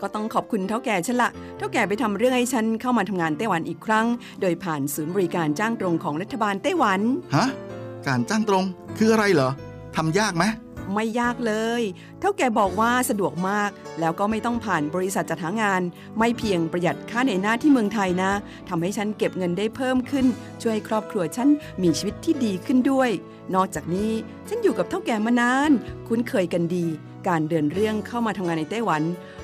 ก็ต้องขอบคุณเท่าแก่ฉันละเท่าแก่ไปทำเรื่องให้ฉันเข้ามาทำงานไต้หวันอีกครั้ง โดยผ่านศูนย์บริการจ้างตรงของรัฐบาลไต้หวันฮะการจ้างตรงคืออะไรเหรอทำยากไหมไม่ยากเลย เท่าแก่บอกว่าสะดวกมาก แล้วก็ไม่ต้องผ่านบริษัทจัดหางาน ไม่เพียงประหยัดค่าในหน้าที่เมืองไทยนะทำให้ฉันเก็บเงินได้เพิ่มขึ้น ช่วยให้ครอบครัวฉันมีชีวิตที่ดีขึ้นด้วย นอกจากนี้ฉันอยู่กับเท่าแก่มานาน คุ้นเคยกันดี การเดินเรื่องเข้ามาทำงานในไต้หวันโ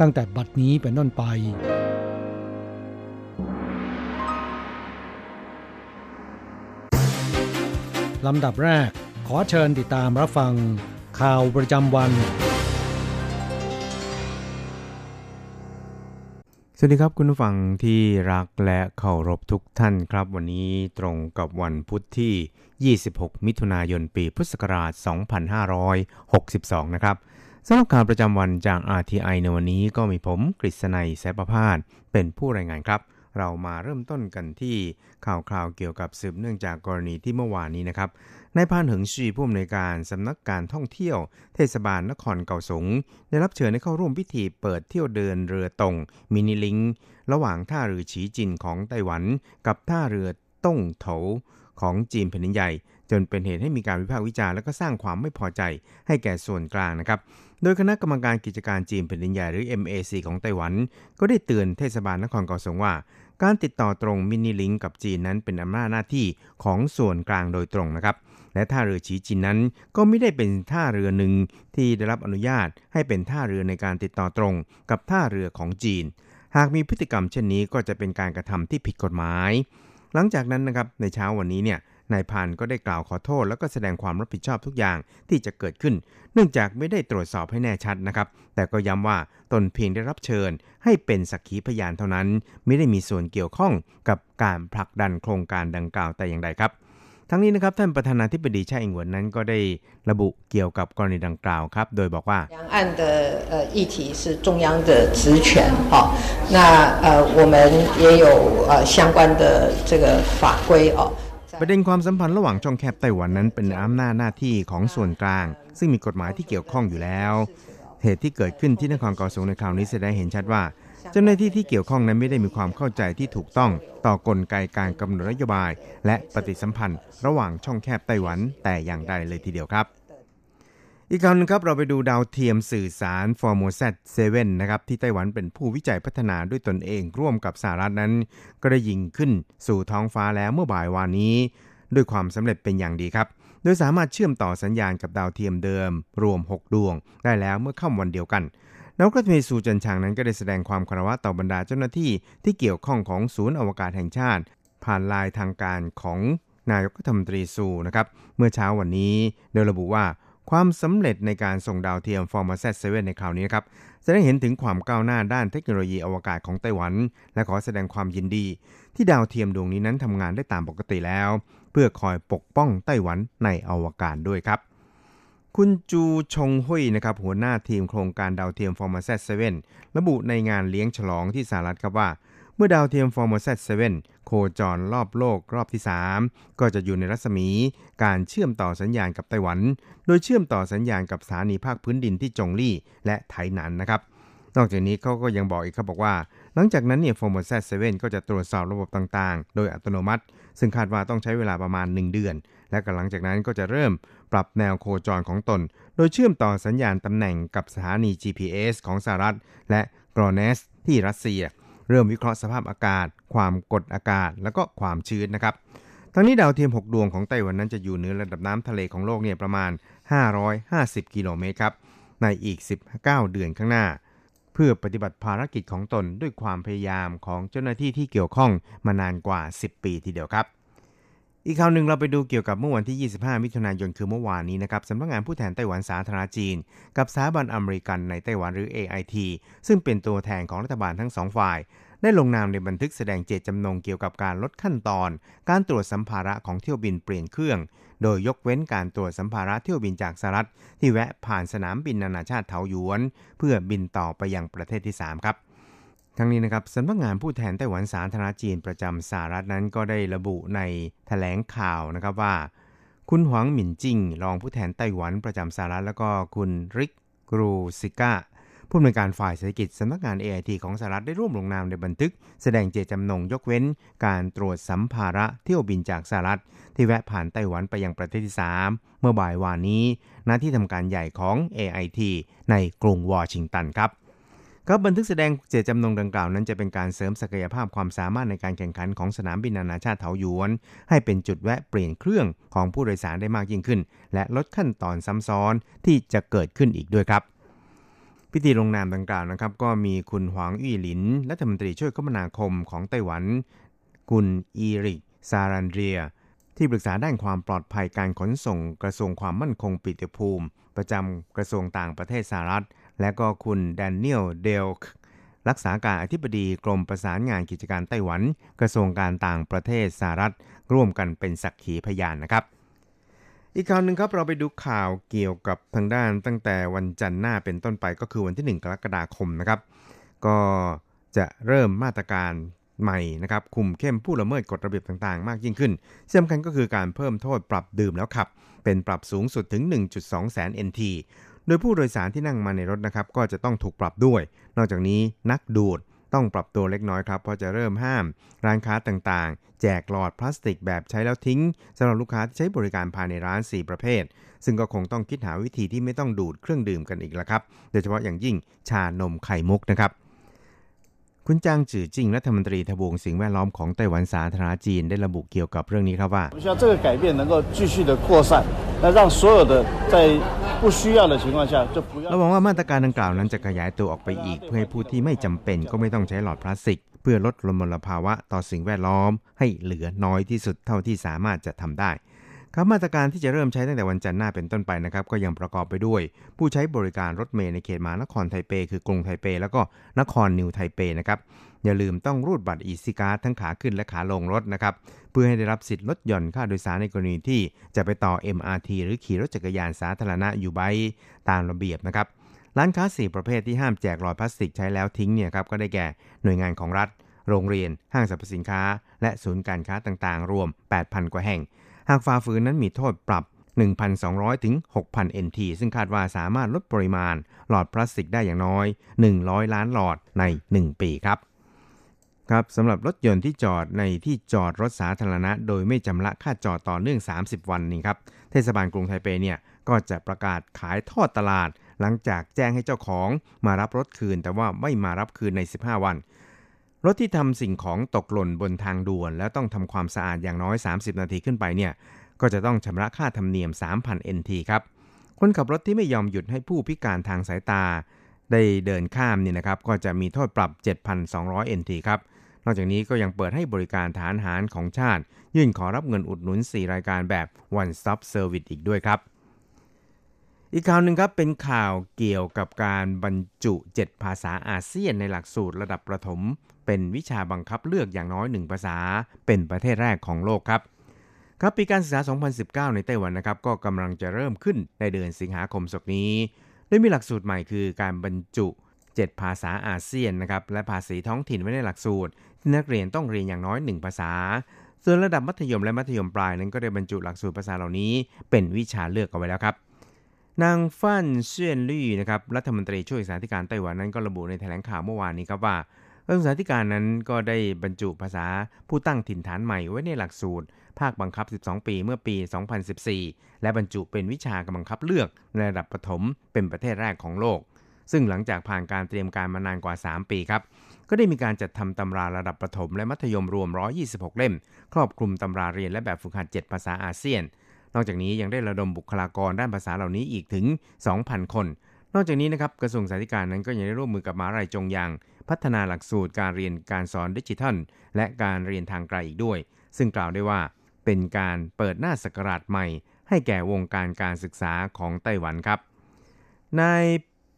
ตั้งแต่บัดนี้เป็นต้นไป ลำดับแรกขอเชิญติดตามรับฟัง ข่าวประจำวัน สวัสดีครับคุณผู้ฟังที่รักและเคารพทุกท่านครับ วันนี้ตรงกับวันพุทธที่ 26 มิถุนายนปีพุทธศักราช 2562 นะครับ สำหรับข่าวประจำวันจาก RTI ในวันนี้ก็มีผมกฤษณัยแสประพาสเป็นผู้รายงานครับ เรามาเริ่มต้นกันที่ข่าวคราวเกี่ยวกับสืบเนื่องจากกรณีที่เมื่อวานนี้นะครับนายพานเหิงชีผู้อำนวยการสำนักการท่องเที่ยว เทศบาลนครเก่าสงได้รับเชิญให้เข้าร่วมพิธีเปิดเที่ยวเดินเรือตรงมินิลิงระหว่างท่าเรือฉีจินของไต้หวัน กับท่าเรือต้งโถของจีนแผ่นใหญ่ จนเป็นเหตุให้มีการวิพากษ์วิจารณ์และก็สร้างความไม่พอใจให้แก่ส่วนกลางนะครับ โดยคณะกรรมการกิจการจีนแผ่นดินใหญ่หรือ MAC ของไต้หวัน ก็ได้เตือนเทศบาลนครเกาสงว่า การติดต่อตรงมินิลิงกับจีนนั้นเป็นอำนาจหน้าที่ของส่วนกลางโดยตรงนะครับและท่าเรือฉีจินนั้นก็ไม่ได้เป็นท่าเรือหนึ่งที่ได้รับอนุญาตให้เป็นท่าเรือในการติดต่อตรงกับท่าเรือของจีน หากมีพฤติกรรมเช่นนี้ก็จะเป็นการกระทำที่ผิดกฎหมาย หลังจากนั้นนะครับในเช้าวันนี้เนี่ย นายพานก็ได้กล่าวขอโทษ แล้วก็แสดงความรับผิดชอบทุกอย่างที่จะเกิดขึ้น เนื่องจากไม่ได้ตรวจสอบให้แน่ชัดนะครับ แต่ก็ย้ำว่าตนเพียงได้รับเชิญ ให้เป็นสักขีพยานเท่านั้น ไม่ได้มีส่วนเกี่ยวข้องกับการผลักดันโครงการดังกล่าวแต่อย่างใดครับทั้งนี้นะครับท่านประธานาธิบดีชาอิงหวนนั้นก็ได้ระบุเกี่ยวกับกรณีดังกล่าวครับ โดยบอกว่า两岸的呃议题是中央的职权哈，那呃我们也有呃相关的这个法规哦。 ประเด็นความสัมพันธ์ระหว่างช่องแคบไต้หวันนั้นเป็นอำนาจหน้าที่ของส่วนกลาง ซึ่งมีกฎหมายที่เกี่ยวข้องอยู่แล้ว เหตุที่เกิดขึ้นที่นครเกาสงในคราวนี้แสดงเห็นชัดว่า เจ้าหน้าที่ที่เกี่ยวข้องนั้นไม่ได้มีความเข้าใจที่ถูกต้องต่อกลไกการกำหนดนโยบาย และปฏิสัมพันธ์ ระหว่างช่องแคบไต้หวันแต่อย่างใดเลยทีเดียวครับ อีกคราวนึงครับเราไปดูดาวเทียมสื่อสาร Formoset 7นะครับที่ไต้หวันเป็นผู้วิจัยพัฒนาด้วยตนเองร่วมกับสหรัฐนั้น ก็ได้ยิงขึ้นสู่ท้องฟ้าแล้วเมื่อบ่ายวานนี้ ด้วยความสำเร็จเป็นอย่างดีครับ โดยสามารถเชื่อมต่อสัญญาณกับดาวเทียมเดิม รวม 6 ดวง ได้แล้วเมื่อค่ำวันเดียวกันนักรัฐมนตรีสูจันชางนั้นก็ได้แสดงความคารวะต่อบรรดาเจ้าหน้าที่ที่เกี่ยวข้องของศูนย์อวกาศแห่งชาติ ผ่านลายทางการของนายกรัฐมนตรีสูนะครับเมื่อเช้าวันนี้โดยระบุว่า ความสำเร็จในการส่งดาวเทียม f o r m a s a t 7ในคราวนี้นะครับแสดงเห็นถึงความก้าวหน้าด้านเทคโนโลยีอวกาศของไต้หวัน และขอแสดงความยินดี ที่ดาวเทียมดวงนี้นั้นทำงานได้ตามปกติแล้ว เพื่อคอยปกป้องไต้หวันในอวกาศด้วยครับ คุณจูชงหุยนะครับหัวหน้าทีมโครงการดาวเทียม f o r m a s a t 7ระบุในงานเลี้ยงฉลองที่สหรัฐครับว่า เมื่อดาวเทียม f o r m a s a t 7โคจรรอบโลกรอบที่ 3 ก็จะอยู่ในรัศมีการเชื่อมต่อสัญญาณกับไต้หวัน โดยเชื่อมต่อสัญญาณกับสถานีภาคพื้นดินที่จงลี่และไถหนันนะครับ นอกจากนี้เขาก็ยังบอกอีกครับบอกว่า หลังจากนั้นเนี่ย f o r m a s a t 7ก็จะตรวจสอบระบบต่างๆ โดยอัตโนมัติ ซึ่งคาดว่าต้องใช้เวลาประมาณ 1 เดือน และก็หลังจากนั้นก็จะเริ่มปรับแนวโคจรของตน โดยเชื่อมต่อสัญญาณตำแหน่งกับสถานี GPS ของสหรัฐ และกรอเนสที่รัสเซีย เริ่มวิเคราะห์สภาพอากาศ ความกดอากาศ แล้วก็ความชื้นนะครับทั้งนี้ดาวเทียม 6 ดวงของไต้หวันนั้นจะอยู่เหนือระดับน้ำทะเลของโลกเนี่ยประมาณ 550 กิโลเมตรครับ ในอีก 19 เดือนข้างหน้า เพื่อปฏิบัติภารกิจของตนด้วยความพยายามของเจ้าหน้าที่ที่เกี่ยวข้องมานานกว่า 10 ปีทีเดียวครับ อีกข่าวหนึ่งเราไปดูเกี่ยวกับเมื่อวันที่ 25 มิถุนายนคือเมื่อวานนี้นะครับสำนักงานผู้แทนไต้หวันสาธารณจีน กับสถาบันอเมริกันในไต้หวันหรือ AIT ซึ่งเป็นตัวแทนของรัฐบาลทั้งสองฝ่าย ได้ลงนามในบันทึกแสดงเจตจำนงเกี่ยวกับการลดขั้นตอน การตรวจสัมภาระของเที่ยวบินเปลี่ยนเครื่อง โดยยกเว้นการตรวจสัมภาระเที่ยวบินจากสหรัฐที่แวะผ่านสนามบินนานาชาติเถาหยวน เพื่อบินต่อไปยังประเทศที่ 3 ครับ ทั้งนี้นะครับสำนักงานผู้แทนไต้หวันสาธารณจีนประจำสหรัฐนั้นก็ได้ระบุในแถลงข่าวนะครับว่า คุณหวังหมินจิงรองผู้แทนไต้หวันประจำสหรัฐแล้วก็คุณริกกรูซิก้าผู้อำนวยการฝ่ายเศรษฐกิจสำนักงาน AIT ของสหรัฐได้ร่วมลงนามในบันทึก แสดงเจตจำนงยกเว้น การตรวจสัมภาระเที่ยวบินจากสหรัฐ ที่แวะผ่านไต้หวันไปยังประเทศที่ 3 เมื่อบ่ายวานนี้ ณที่ทำการใหญ่ของ AIT ในกรุงวอชิงตันครับ ครับบันทึกแสดงเจตจำนงดังกล่าวนั้นจะเป็นการเสริมศักยภาพความสามารถในการแข่งขันของสนามบินนานาชาติเถาหยวน ให้เป็นจุดแวะเปลี่ยนเครื่องของผู้โดยสารได้มากยิ่งขึ้น และลดขั้นตอนซ้ำซ้อนที่จะเกิดขึ้นอีกด้วยครับ พิธีลงนามดังกล่าวนะครับ ก็มีคุณหวางอี้หลินรัฐมนตรีช่วยคมนาคมของไต้หวัน คุณอีริกซารันเรีย ที่ปรึกษาด้านความปลอดภัยการขนส่งกระทรวงความมั่นคงปิติภูมิ ประจำกระทรวงต่างประเทศสหรัฐ และก็คุณแดเนียลเดลค์รักษาการอธิบดีกรมประสานงานกิจการไต้หวัน กระทรวงการต่างประเทศสหรัฐ ร่วมกันเป็นสักขีพยานนะครับ อีกข่าวหนึ่งครับเราไปดูข่าวเกี่ยวกับทางด้านตั้งแต่วันจันทร์หน้าเป็นต้นไปก็คือวันที่ 1 กรกฎาคมนะครับ ก็จะเริ่มมาตรการใหม่นะครับ คุมเข้มผู้ละเมิดกฎระเบียบต่างๆ มากยิ่งขึ้นสำคัญก็คือการเพิ่มโทษปรับดื่มแล้วขับ เป็นปรับสูงสุดถึง 1.2 แสน NT โดยผู้โดยสารที่นั่งมาในรถนะครับก็จะต้องถูกปรับด้วย นอกจากนี้นักดูดต้องปรับตัวเล็กน้อยครับเพราะจะเริ่มห้าม ร้านค้าต่างๆ แจกหลอดพลาสติกแบบใช้แล้วทิ้งสำหรับลูกค้าที่ใช้บริการภายในร้าน 4 ประเภท ซึ่งก็คงต้องคิดหาวิธีที่ไม่ต้องดูดเครื่องดื่มกันอีกแล้วครับ โดยเฉพาะอย่างยิ่งชานมไข่มุกนะครับ คุณจางจือจิงรัฐมนตรีทบวงสิ่งแวดล้อมของไต้หวันสาธารณจีนได้ระบุเกี่ยวกับเรื่องนี้ครับว่า希望这个改变能够继续的扩散，那让所有的在不需要的情况下就不要 เราหวังว่ามาตรการดังกล่าวนั้นจะขยายตัวออกไปอีก เพื่อให้ผู้ที่ไม่จำเป็นก็ไม่ต้องใช้หลอดพลาสติก เพื่อลดมลภาวะต่อสิ่งแวดล้อม ให้เหลือน้อยที่สุดเท่าที่สามารถจะทำได้ ครับมาตรการที่จะเริ่มใช้ตั้งแต่วันจันทร์หน้าเป็นต้นไปนะครับ ก็ยังประกอบไปด้วย ผู้ใช้บริการรถเมล์ในเขตมานครไทเป คือกรุงไทเป แล้วก็นครนิวไทเปนะครับอย่าลืมต้องรูดบัตรอีซิการ์ทั้งขาขึ้นและขาลงรถนะครับเพื่อให้ได้รับสิทธิ์ลดหย่อนค่าโดยสารในกรณีที่จะไปต่อ MRT หรือขี่รถจักรยานสาธารณะอยู่ใบตามระเบียบนะครับร้านค้า 4 ประเภทที่ห้ามแจกหลอดพลาสติกใช้แล้วทิ้งเนี่ยครับก็ได้แก่หน่วยงานของรัฐ โรงเรียน ห้างสรรพสินค้า และศูนย์การค้าต่างๆ รวม 8,000 กว่าแห่ง หากฝ่าฝืนนั้นมีโทษปรับ 1,200 ถึง 6,000 NT ซึ่งคาดว่าสามารถลดปริมาณ หลอดพลาสติกได้อย่างน้อย 100 ล้านหลอดใน 1 ปีครับครับสำหรับรถยนต์ที่จอดในที่จอดรถสาธารณะ โดยไม่จำละค่าจอดต่อเนื่อง 30 วันนี้ครับเทศบาลกรุงไทเปเนี่ยก็จะประกาศขายทอดตลาด หลังจากแจ้งให้เจ้าของมารับรถคืน แต่ว่าไม่มารับคืนใน 15 วัน รถที่ทำสิ่งของตกหล่นบนทางด่วน แล้วต้องทำความสะอาดอย่างน้อย 30 นาทีขึ้นไปเนี่ยก็จะต้องชำระค่าธรรมเนียม 3,000 NT ครับ คนขับรถที่ไม่ยอมหยุดให้ผู้พิการทางสายตา ได้เดินข้ามเนี่ยนะครับก็จะมีโทษปรับ 7,200 NT ครับ นอกจากนี้ก็ยังเปิดให้บริการฐานหารของชาติ ยื่นขอรับเงินอุดหนุน 4 รายการแบบ One Stop Service อีกด้วยครับ อีกข่าวหนึ่งครับเป็นข่าวเกี่ยวกับการบรรจุ 7 ภาษาอาเซียนในหลักสูตรระดับประถม เป็นวิชาบังคับเลือกอย่างน้อย 1 ภาษา เป็นประเทศแรกของโลกครับครับปีการศึกษา 2019 ในไต้หวันนะครับก็กำลังจะเริ่มขึ้นในเดือนสิงหาคมศกนี้โดยมีหลักสูตรใหม่คือการบรรจุ 7 ภาษาอาเซียนนะครับและภาษีท้องถิ่นไว้ในหลักสูตร ที่นักเรียนต้องเรียนอย่างน้อย 1 ภาษา ส่วนระดับมัธยมและมัธยมปลายนั้นก็ได้บรรจุหลักสูตรภาษาเหล่านี้ เป็นวิชาเลือกเอาไว้แล้วครับ นางฟั่นเซียนลี่นะครับรัฐมนตรีช่วยศึกษาธิการไต้หวันนั้นก็ระบุในแถลงข่าวเมื่อวานนี้ครับว่ารัฐศึกษาธิการนั้นก็ได้บรรจุภาษาผู้ตั้งถิ่นฐานใหม่ไว้ในหลักสูตร ภาคบังคับ 12 ปีเมื่อปี 2014 และบรรจุเป็นวิชากำบังคับเลือกในระดับประถมเป็นประเทศแรกของโลก ซึ่งหลังจากผ่านการเตรียมการมานานกว่า 3 ปีครับ ก็ได้มีการจัดทำตำราระดับประถมและมัธยมรวม 126 เล่ม ครอบคลุมตำราเรียนและแบบฝึกหัด 7 ภาษาอาเซียน นอกจากนี้ยังได้ระดมบุคลากรด้านภาษาเหล่านี้อีกถึง 2,000 คน นอกจากนี้นะครับกระทรวงสาธารณสุขนั้นก็ยังได้ร่วมมือกับมหาวิทยาลัยจงยางพัฒนาหลักสูตรการเรียนการสอนดิจิทัล และการเรียนทางไกลอีกด้วย ซึ่งกล่าวได้ว่า เป็นการเปิดหน้าสกราชใหม่ ให้แก่วงการการศึกษาของไต้หวันครับนาย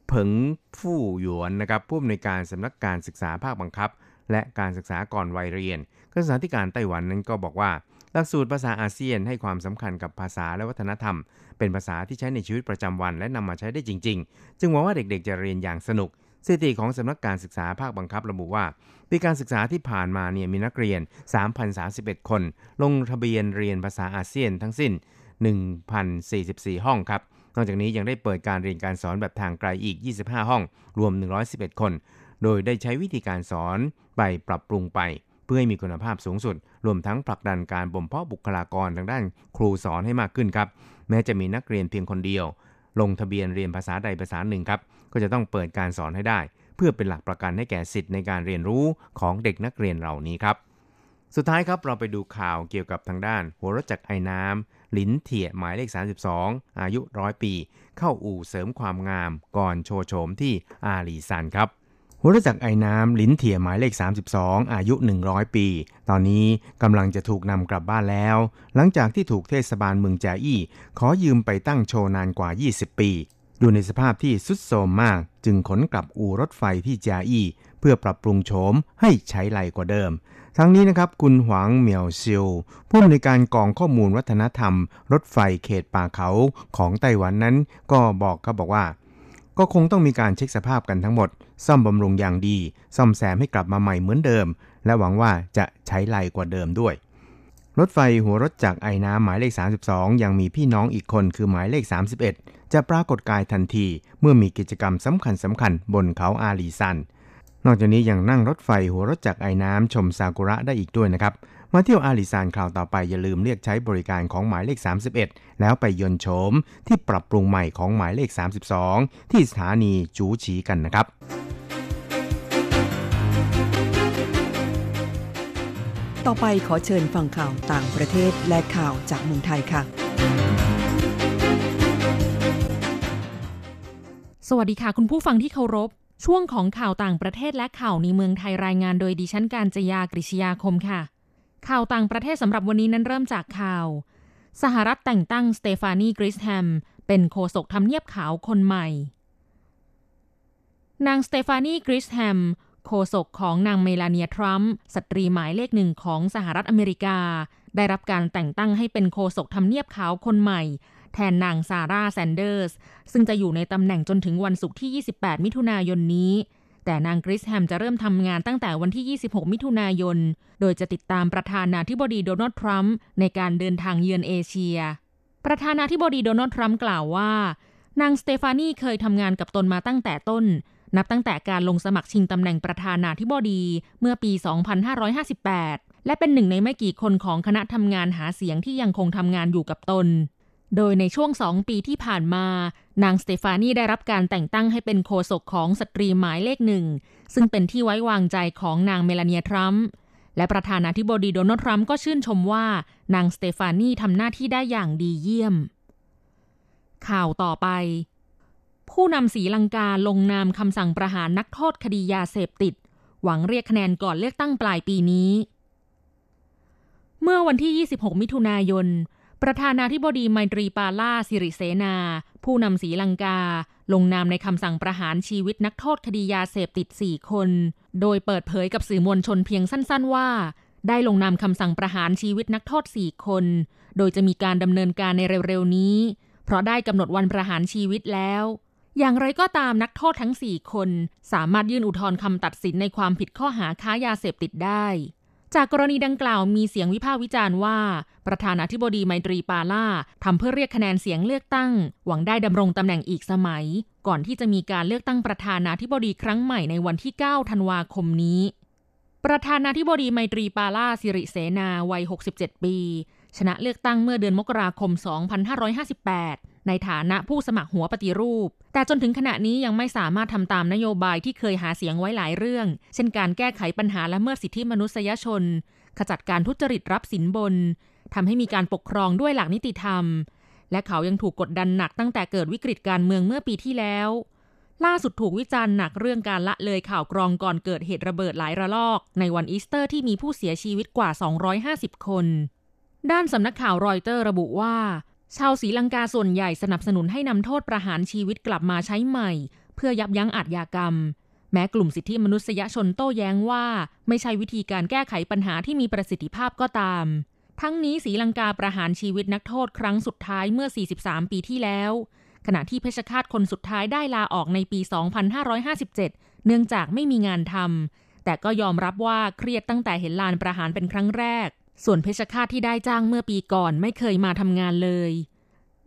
เผิงฟู่หยวนนะครับผู้อำนวยการสำนักการศึกษาภาคบังคับ และการศึกษาก่อนวัยเรียนกระทรวงศึกษาธิการไต้หวันนั้นก็บอกว่า หลักสูตรภาษาอาเซียนให้ความสำคัญกับภาษาและวัฒนธรรม เป็นภาษาที่ใช้ในชีวิตประจำวัน และนำมาใช้ได้จริง ๆ จึงหวังว่าเด็กๆ จะเรียนอย่างสนุกสถิติของสำนักการศึกษาภาคบังคับระบุว่า ปีการศึกษาที่ผ่านมาเนี่ยมีนักเรียน 3,031 คน ลงทะเบียนเรียนภาษาอาเซียนทั้งสิ้น 1,044 ห้องครับ นอกจากนี้ยังได้เปิดการเรียนการสอนแบบทางไกลอีก 25 ห้อง รวม 111 คน โดยได้ใช้วิธีการสอนไปปรับปรุงไป พื่อให้มีคุณภาพสูงสุด รวมทั้งผลักดันการบ่มเพาะบุคลากรทางด้านครูสอนให้มากขึ้นครับแม้จะมีนักเรียนเพียงคนเดียว ลงทะเบียนเรียนภาษาใดภาษาหนึ่งครับก็จะต้องเปิดการสอนให้ได้ เพื่อเป็นหลักประกันให้แก่สิทธิ์ในการเรียนรู้ของเด็กนักเรียนเหล่านี้ครับสุดท้ายครับเราไปดูข่าวเกี่ยวกับทางด้าน หัวรถจักรไอ้น้ำหลินเถี่ยหมายเลข 32 อายุร้อยปี เข้าอู่เสริมความงามก่อนโชว์โฉมที่อาลีซันครับ หัวรจักรไอ้น้ำลิ้นเถี่ยหมายเลข 32 อายุ 100 ปี ตอนนี้กำลังจะถูกนำกลับบ้านแล้ว หลังจากที่ถูกเทศบาลเมืองจาอี้ ขอยืมไปตั้งโชว์นานกว่า 20 ปี อยู่ในสภาพที่สุดโทรมมาก จึงขนกลับอู่รถไฟที่จาอี้ เพื่อปรับปรุงโฉมให้ใช้ไรกว่าเดิม ทั้งนี้นะครับคุณหวังเหมียวซิวผู้อำนวยการกองข้อมูลวัฒนธรรม รถไฟเขตป่าเขาของไต้หวันนั้น ก็บอกเขาบอกว่า ก็คงต้องมีการเช็คสภาพกันทั้งหมด ซ่อมบำรุงอย่างดี ซ่อมแซมให้กลับมาใหม่เหมือนเดิม และหวังว่าจะใช้ไลกว่าเดิมด้วย รถไฟหัวรถจากไอ้น้ำหมายเลข 32 ยังมีพี่น้องอีกคนคือหมายเลข 31 จะปรากฏกายทันทีเมื่อมีกิจกรรมสำคัญสำคัญบนเขาอาลีซัน นอกจากนี้ยังนั่งรถไฟหัวรถจากไอ้น้ำชมซากุระได้อีกด้วยนะครับ มาเที่ยวอาลีซานคราวต่อไปอย่าลืมเรียกใช้บริการของหมายเลข 31 แล้วไปยนต์โฉมที่ปรับปรุงใหม่ของหมายเลข 32 ที่สถานีจูฉีกันนะครับต่อไปขอเชิญฟังข่าวต่างประเทศและข่าวจากเมืองไทยค่ะ สวัสดีค่ะ คุณผู้ฟังที่เคารพ ช่วงของข่าวต่างประเทศและข่าวในเมืองไทยรายงานโดยดิฉันการจยากริชยาคมค่ะ ข่าวต่างประเทศสำหรับวันนี้นั้นเริ่มจากข่าว สหรัฐแต่งตั้งสเตฟานีกริสแฮมเป็นโฆษกทำเนียบขาวคนใหม่ นางสเตฟานีกริสแฮมโฆษกของนางเมลาเนียทรัมป์สตรีหมายเลขหนึ่งของสหรัฐอเมริกา ได้รับการแต่งตั้งให้เป็นโฆษกทำเนียบขาวคนใหม่ แทนนางซาร่าแซนเดอร์ส ซึ่งจะอยู่ในตำแหน่งจนถึงวันศุกร์ที่ 28 มิถุนายนนี้ แต่นางกริสแฮมจะเริ่มทำงานตั้งแต่วันที่ 26 มิถุนายน โดยจะติดตามประธานาธิบดีโดนัลด์ทรัมป์ในการเดินทางเยือนเอเชีย ประธานาธิบดีโดนัลด์ทรัมป์กล่าวว่า นางสเตฟานีเคยทำงานกับตนมาตั้งแต่ต้น นับตั้งแต่การลงสมัครชิงตำแหน่งประธานาธิบดีเมื่อปี 2558และเป็นหนึ่งในไม่กี่คนของคณะทำงานหาเสียงที่ยังคงทำงานอยู่กับตน โดยในช่วงสองปีที่ผ่านมา นางสเตฟานีได้รับการแต่งตั้งให้เป็นโฆษกของสตรีหมายเลขหนึ่ง ซึ่งเป็นที่ไว้วางใจของนางเมลานียทรัมป์และประธานาธิบดีโดนัลด์ทรัมป์ก็ชื่นชมว่านางสเตฟานีทำหน้าที่ได้อย่างดีเยี่ยม ข่าวต่อไป ผู้นำศรีลังกาลงนามคำสั่งประหารนักโทษคดียาเสพติด หวังเรียกคะแนนก่อนเลือกตั้งปลายปีนี้ เมื่อวันที่ 26 มิถุนายน ประธานาธิบดีไมตรีปาล่าสิริเสนา ผู้นำศรีลังกา ลงนามในคำสั่งประหารชีวิตนักโทษคดียาเสพติด 4 คน โดยเปิดเผยกับสื่อมวลชนเพียงสั้น ๆ ว่า ได้ลงนามคำสั่งประหารชีวิตนักโทษ 4 คน โดยจะมีการดำเนินการในเร็ว ๆ นี้ เพราะได้กำหนดวันประหารชีวิตแล้ว อย่างไรก็ตามนักโทษทั้ง 4 คน สามารถยื่นอุทธรณ์คำตัดสินในความผิดข้อหาค้ายาเสพติดได้ จากกรณีดังกล่าวมีเสียงวิพากษ์วิจารณ์ว่า ประธานาธิบดีไมตรีปาล่าทำเพื่อเรียกคะแนนเสียงเลือกตั้ง หวังได้ดำรงตำแหน่งอีกสมัย ก่อนที่จะมีการเลือกตั้งประธานาธิบดีครั้งใหม่ในวันที่ 9 ธันวาคมนี้ ประธานาธิบดีไมตรีปาล่าสิริเสนาวัย 67 ปี ชนะเลือกตั้งเมื่อเดือนมกราคม 2558 ในฐานะผู้สมัครหัวปฏิรูป แต่จนถึงขณะนี้ยังไม่สามารถทำตามนโยบายที่เคยหาเสียงไว้หลายเรื่อง เช่นการแก้ไขปัญหาและเมื่อสิทธิมนุษยชน ขจัดการทุจริตรับสินบนทำให้มีการปกครองด้วยหลักนิติธรรม และเขายังถูกกดดันหนักตั้งแต่เกิดวิกฤตการเมืองเมื่อปีที่แล้ว ล่าสุดถูกวิจารณ์หนักเรื่องการละเลยข่าวกรองก่อนเกิดเหตุระเบิดหลายระลอก ในวันอีสเตอร์ที่มีผู้เสียชีวิตกว่า 250 คน ด้านสำนักข่าวรอยเตอร์ระบุว่า ชาวศรีลังกาส่วนใหญ่สนับสนุนให้นำโทษประหารชีวิตกลับมาใช้ใหม่ เพื่อยับยั้งอาชญากรรม แม้กลุ่มสิทธิมนุษยชนโต้แย้งว่า ไม่ใช่วิธีการแก้ไขปัญหาที่มีประสิทธิภาพก็ตาม ทั้งนี้ศรีลังกาประหารชีวิตนักโทษครั้งสุดท้ายเมื่อ 43 ปีที่แล้ว ขณะที่เพชฌฆาตคนสุดท้ายได้ลาออกในปี 2557 เนื่องจากไม่มีงานทำแต่ก็ยอมรับว่าเครียดตั้งแต่เห็นลานประหารเป็นครั้งแรก ส่วนเพชฌฆาตที่ได้จ้างเมื่อปีก่อนไม่เคยมาทำงานเลย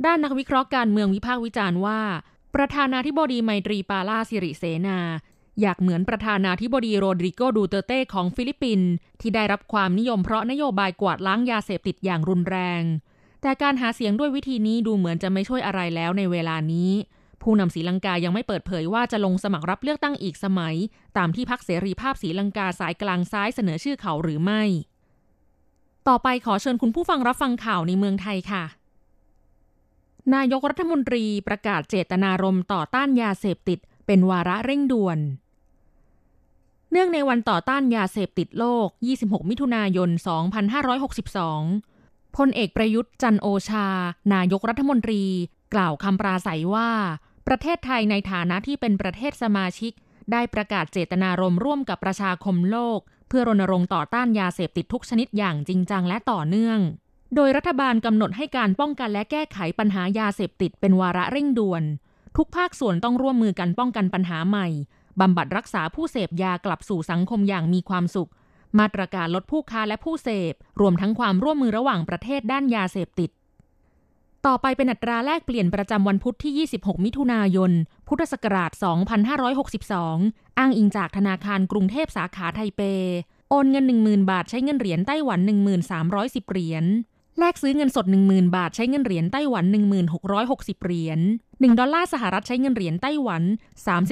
ด้านนักวิเคราะห์การเมืองวิพากษ์วิจารณ์ว่า ประธานาธิบดีไมตรีปาลาสิริเสนา อยากเหมือนประธานาธิบดีโรดริโกดูเตเต้ของฟิลิปปินส์ที่ได้รับความนิยมเพราะนโยบายกวาดล้างยาเสพติดอย่างรุนแรง แต่การหาเสียงด้วยวิธีนี้ดูเหมือนจะไม่ช่วยอะไรแล้วในเวลานี้ ผู้นำศรีลังกายังไม่เปิดเผยว่าจะลงสมัครรับเลือกตั้งอีกสมัย ตามที่พรรคเสรีภาพศรีลังกาสายกลางซ้ายเสนอชื่อเขาหรือไม่ ต่อไปขอเชิญคุณผู้ฟังรับฟังข่าวในเมืองไทยค่ะ นายกรัฐมนตรีประกาศเจตนารมณ์ต่อต้านยาเสพติด เป็นวาระเร่งด่วน เนื่องในวันต่อต้านยาเสพติดโลก 26 มิถุนายน 2562 พลเอกประยุทธ์จันโอชา นายกรัฐมนตรี กล่าวคำปราศัยว่า ประเทศไทยในฐานะที่เป็นประเทศสมาชิก ได้ประกาศเจตนารมณ์ร่วมกับประชาคมโลก เพื่อรณรงค์ต่อต้านยาเสพติดทุกชนิดอย่างจริงจังและต่อเนื่อง โดยรัฐบาลกำหนดให้การป้องกันและแก้ไขปัญหายาเสพติดเป็นวาระเร่งด่วน ทุกภาคส่วนต้องร่วมมือกันป้องกันปัญหาใหม่บำบัดรักษาผู้เสพยากลับสู่สังคมอย่างมีความสุข มาตรการลดผู้ค้าและผู้เสพ รวมทั้งความร่วมมือระหว่างประเทศด้านยาเสพติด ต่อไปเป็นอัตราแลกเปลี่ยนประจำวันพุธที่ 26 มิถุนายน พุทธศักราช 2562 อ้างอิงจากธนาคารกรุงเทพสาขาไทเป โอนเงิน 10,000 บาทใช้เงินเหรียญไต้หวัน 1310 เหรียญ แลกซื้อเงินสด 10,000 บาทใช้เงินเหรียญไต้หวัน 1660 เหรียญ 1 ดอลลาร์สหรัฐใช้เงินเหรียญไต้หวัน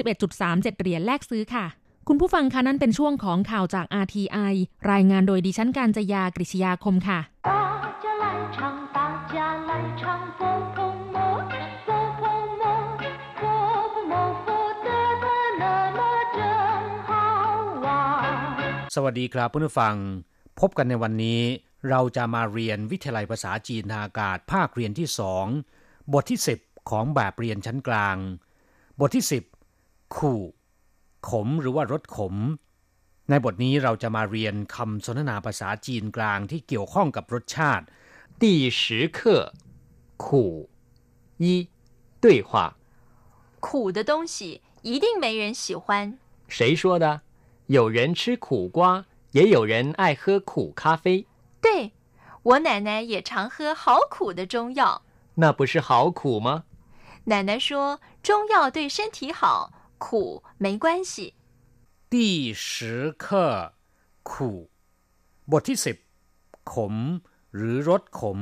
31.37 เหรียญแลกซื้อค่ะ คุณผู้ฟังคะนั่นเป็นช่วงของข่าวจาก RTI รายงานโดยดิฉันการจยากริชยาคมค่ะ สวัสดีครับผู้ฟัง พบกันในวันนี้ เราจะมาเรียนวิทยาลัยภาษาจีนทางอากาศภาคเรียนที่สองบทที่ 10 ของแบบเรียนชั้นกลาง บทที่ 10 ขู่ ขมหรือว่ารสขม ในบทนี้เราจะมาเรียนคำสนทนาภาษาจีนกลางที่เกี่ยวข้องกับรสชาติ第十课苦一对话苦的东西一定没人喜欢。谁说的？ 有人吃苦瓜，也有人爱喝苦咖啡。对，我奶奶也常喝好苦的中药。那不是好苦吗？奶奶说中药对身体好，苦没关系。第十课苦บทที่สิบขม หรือรสขม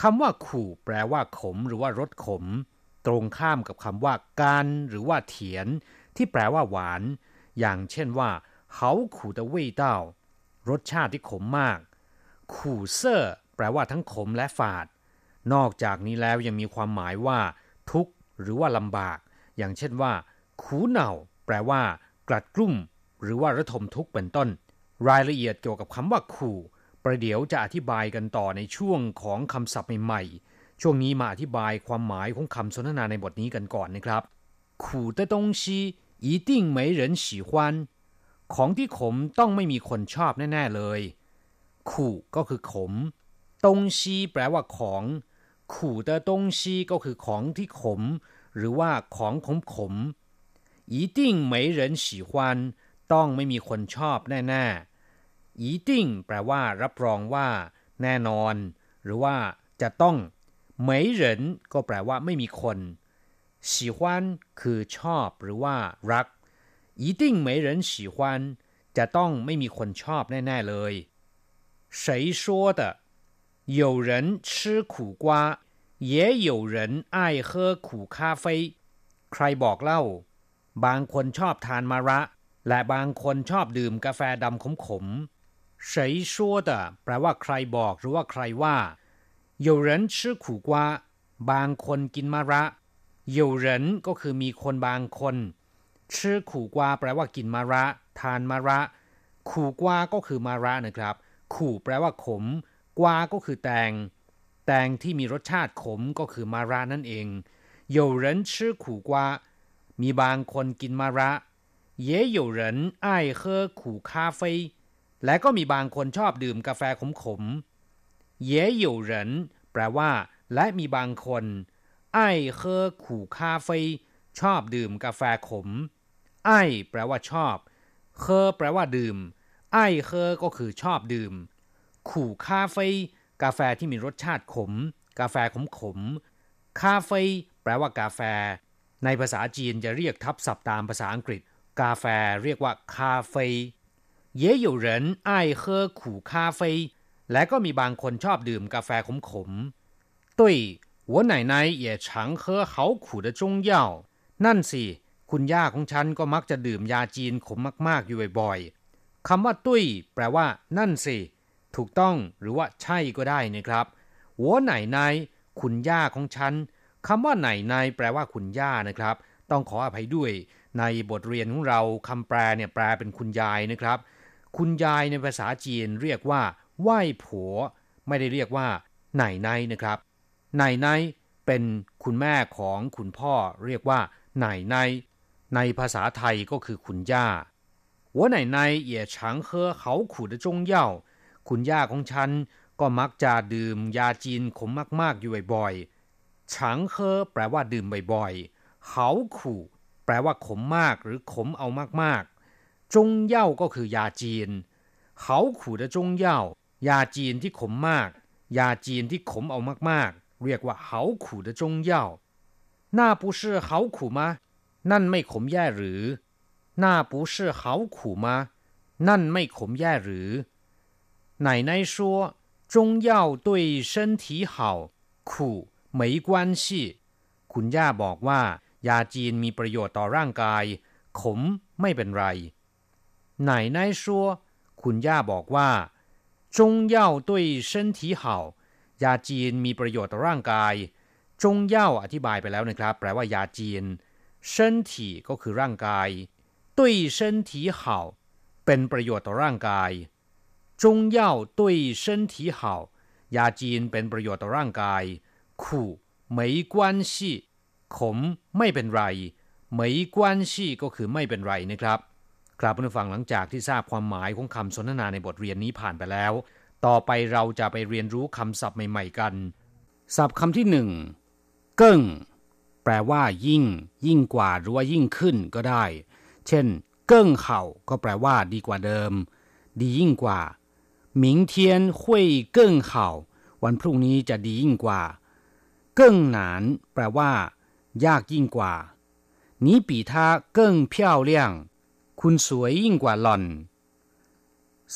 คำว่าขู่แปลว่าขม หรือว่ารสขม ตรงข้ามกับคำว่าการหรือว่าเถียน ที่แปลว่าหวาน อย่างเช่นว่า好苦的味道รสชาติที่ขมมากขู่เซ่อแปลว่าทั้งขมและฝาด นอกจากนี้แล้วยังมีความหมายว่า ทุกข์หรือว่าลำบาก อย่างเช่นว่าขูเหน่าแปลว่า กลัดกลุ่ม หรือว่าระทมทุกข์เป็นต้น รายละเอียดเกี่ยวกับคำว่าขู่ประเดี๋ยวจะอธิบายกันต่อในช่วงของคำศัพท์ใหม่ๆ ช่วงนี้มาอธิบายความหมายของคำสนทนาในบทนี้กันก่อนนะครับขู่的东西 一定没人喜欢ของที่ขมต้องไม่มีคนชอบแน่ๆเลย ขู่ก็คือขมตงซีแปลว่าของ ขู่的东西ก็คือของที่ขม หรือว่าของขมขม一定没人喜欢ต้องไม่มีคนชอบแน่ๆ一定แปลว่า รับรองว่า แน่นอน หรือว่าจะต้อง没人ก็แปลว่าไม่มีคน 喜欢คือชอบหรือว่ารัก一定没人喜欢จะต้องไม่มีคนชอบแน่ๆเลย谁说的有人吃苦瓜也有人爱喝苦咖啡ใครบอกเล่า บางคนชอบทานมะระ และบางคนชอบดื่มกาแฟดำขมๆ谁说的แปลว่าใครบอกหรือว่าใครว่า有人吃苦瓜บางคนกินมะระ อยู่เหรินก็คือมีคนบางคนชื่อขู่กวาแปลว่ากินมาระทานมาระ ขู่กวาก็คือมาระนะครับ ขู่แปลว่าขม กวาก็คือแตง แตงที่มีรสชาติขมก็คือมาระนั่นเองอยู่เหรินชื่อขู่กวามีบางคนกินมาระเย่อยู่เหรนไอ้เคอขู่คาเฟ่และก็มีบางคนชอบดื่มกาแฟขมๆเย่อยู่เหรนแปลว่า และมีบางคน 爱喝苦咖啡ชอบดื่มกาแฟขมไอแปลว่าชอบเคอแปลว่าดื่ม ไอเคอก็คือชอบดื่ม ขู่คาเฟ่กาแฟที่มีรสชาติขม กาแฟขมขมคาเฟ่แปลว่ากาแฟ ในภาษาจีนจะเรียกทับศัพท์ตามภาษาอังกฤษ กาแฟเรียกว่าคาเฟ่也有人爱喝苦咖啡และก็มีบางคนชอบดื่มกาแฟขมขม对 我奶奶也常喝好苦的中药นั่นสิคุณย่าของฉันก็มักจะดื่มยาจีนขมมากๆอยู่บ่อยๆคำว่าตุ้ยแปลว่า นั่นสิ ถูกต้องหรือว่าใช่ก็ได้นะครับหัวไหนนายคุณย่าของฉันคำว่าไหนนายแปลว่าคุณย่านะครับ ต้องขออภัยด้วย ในบทเรียนของเราคำแปลเนี่ยแปลเป็นคุณยายนะครับ คุณยายในภาษาจีนเรียกว่า ไหว้ผัว ไม่ได้เรียกว่า ไหนนายนะครับ ไห นายไนเป็นคุณแม่ของคุณพ่อเรียกว่านายไนในภาษาไทยก็คือคุณย่าหัวไหนในเย่ฉงเคอเขาขู่จงเย่า คุณย่าของฉันก็มักจะดื่มยาจีนขมมากๆอยู่บ่อยๆฉางเคอแปลว่าดื่มบ่อยๆ เขาขู่ แปลว่าขมมากหรือขมเอามากๆ จงเย่าก็คือยาจีน เขาขู่จงเย่า ยาจีนที่ขมมาก ยาจีนที่ขมเอามากๆ เรียกว่าเขาขู่的中药那不是好苦吗นั่นไม่ขมแย่หรือ那不是好苦吗นั่นไม่ขมแย่หรือ奶奶说中药对身体好苦没关系คุณย่าบอกว่า ยาจีนมีประโยชน์ต่อร่างกาย ขมไม่เป็นไร奶奶说คุณย่าบอกว่า中药对身体好 ยาจีนมีประโยชน์ต่อร่างกาย จงเย่าอธิบายไปแล้วนะครับ แปลว่ายาจีนเส้นถีก็คือร่างกายตุยเส้นถีเห่าเป็นประโยชน์ต่อร่างกายจงเย่าตุยเส้นถีเห่ายาจีนเป็นประโยชน์ต่อร่างกาย ขู่ไม่กวนชี่ขมไม่เป็นไรไม่กวนชี่ก็คือไม่เป็นไรนะครับ ครับเพื่อฟังหลังจากที่ทราบความหมายของคำสนทนาในบทเรียนนี้ผ่านไปแล้ว ต่อไปเราจะไปเรียนรู้คำศัพท์ใหม่ๆกัน ศัพท์คำที่หนึ่งเกิ้งแปลว่า ยิ่ง ยิ่งกว่าหรือว่ายิ่งขึ้นก็ได้ เช่น เกิ้งเข่าก็แปลว่า ดีกว่าเดิม ดียิ่งกว่า明天会更好วันพรุ่งนี้จะดียิ่งกว่า เกิ้งหนานแปลว่า ยากยิ่งกว่า你比他更漂亮คุณสวยยิ่งกว่าหล่อน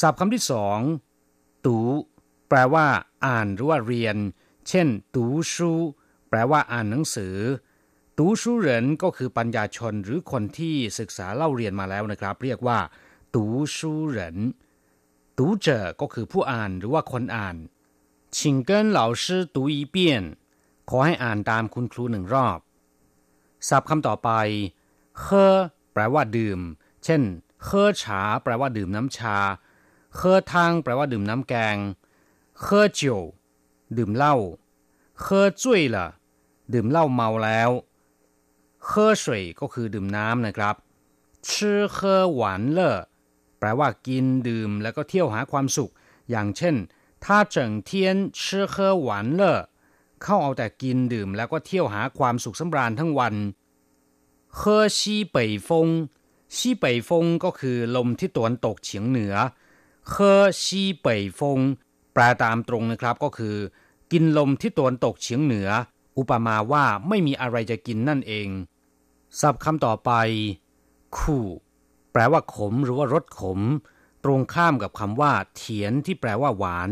ศัพท์คำที่สอง ตูแปลว่า อ่านหรือว่าเรียน เช่น ตูชูแปลว่าอ่านหนังสือ ตูชูเหรินก็คือปัญญาชนหรือคนที่ศึกษาเล่าเรียนมาแล้วนะครับ เรียกว่า ตูชูเหรินตูเจอก็คือผู้อ่านหรือว่าคนอ่านชิงเกินล่าชื่ขอให้อ่านตามคุณครูหนึ่งรอบศัพท์คำต่อไปเฮอแปลว่าดื่ม เช่นเฮอชา แปลว่าดื่มน้ำชา เคอทางแปลว่าดื่มน้ำแกงเคอจิวดื่มเหล้าเคอจุ้ยล่ะดื่มเหล้าเมาแล้วเคอสวยก็คือดื่มน้ำนะครับชื่อเคอหวานเลอแปลว่ากินดื่มแล้วก็เที่ยวหาความสุข อย่างเช่นถ้าเฉิงเทียนชื่อเคอหวานเลอเข้าเอาแต่กินดื่มแล้วก็เที่ยวหาความสุขสำราญทั้งวันเคอซีเป่ยฟงซีเป่ยฟงก็คือลมที่ตะวันตกเฉียงเหนือ เคอซีเป่ยฟงแปลตามตรงนะครับก็คือ กินลมที่ตะวันตกเฉียงเหนือ อุปมาว่าไม่มีอะไรจะกินนั่นเอง ศัพท์คำต่อไป ขู่ แปลว่าขมหรือว่ารสขม ตรงข้ามกับคำว่า เถียนที่แปลว่าหวาน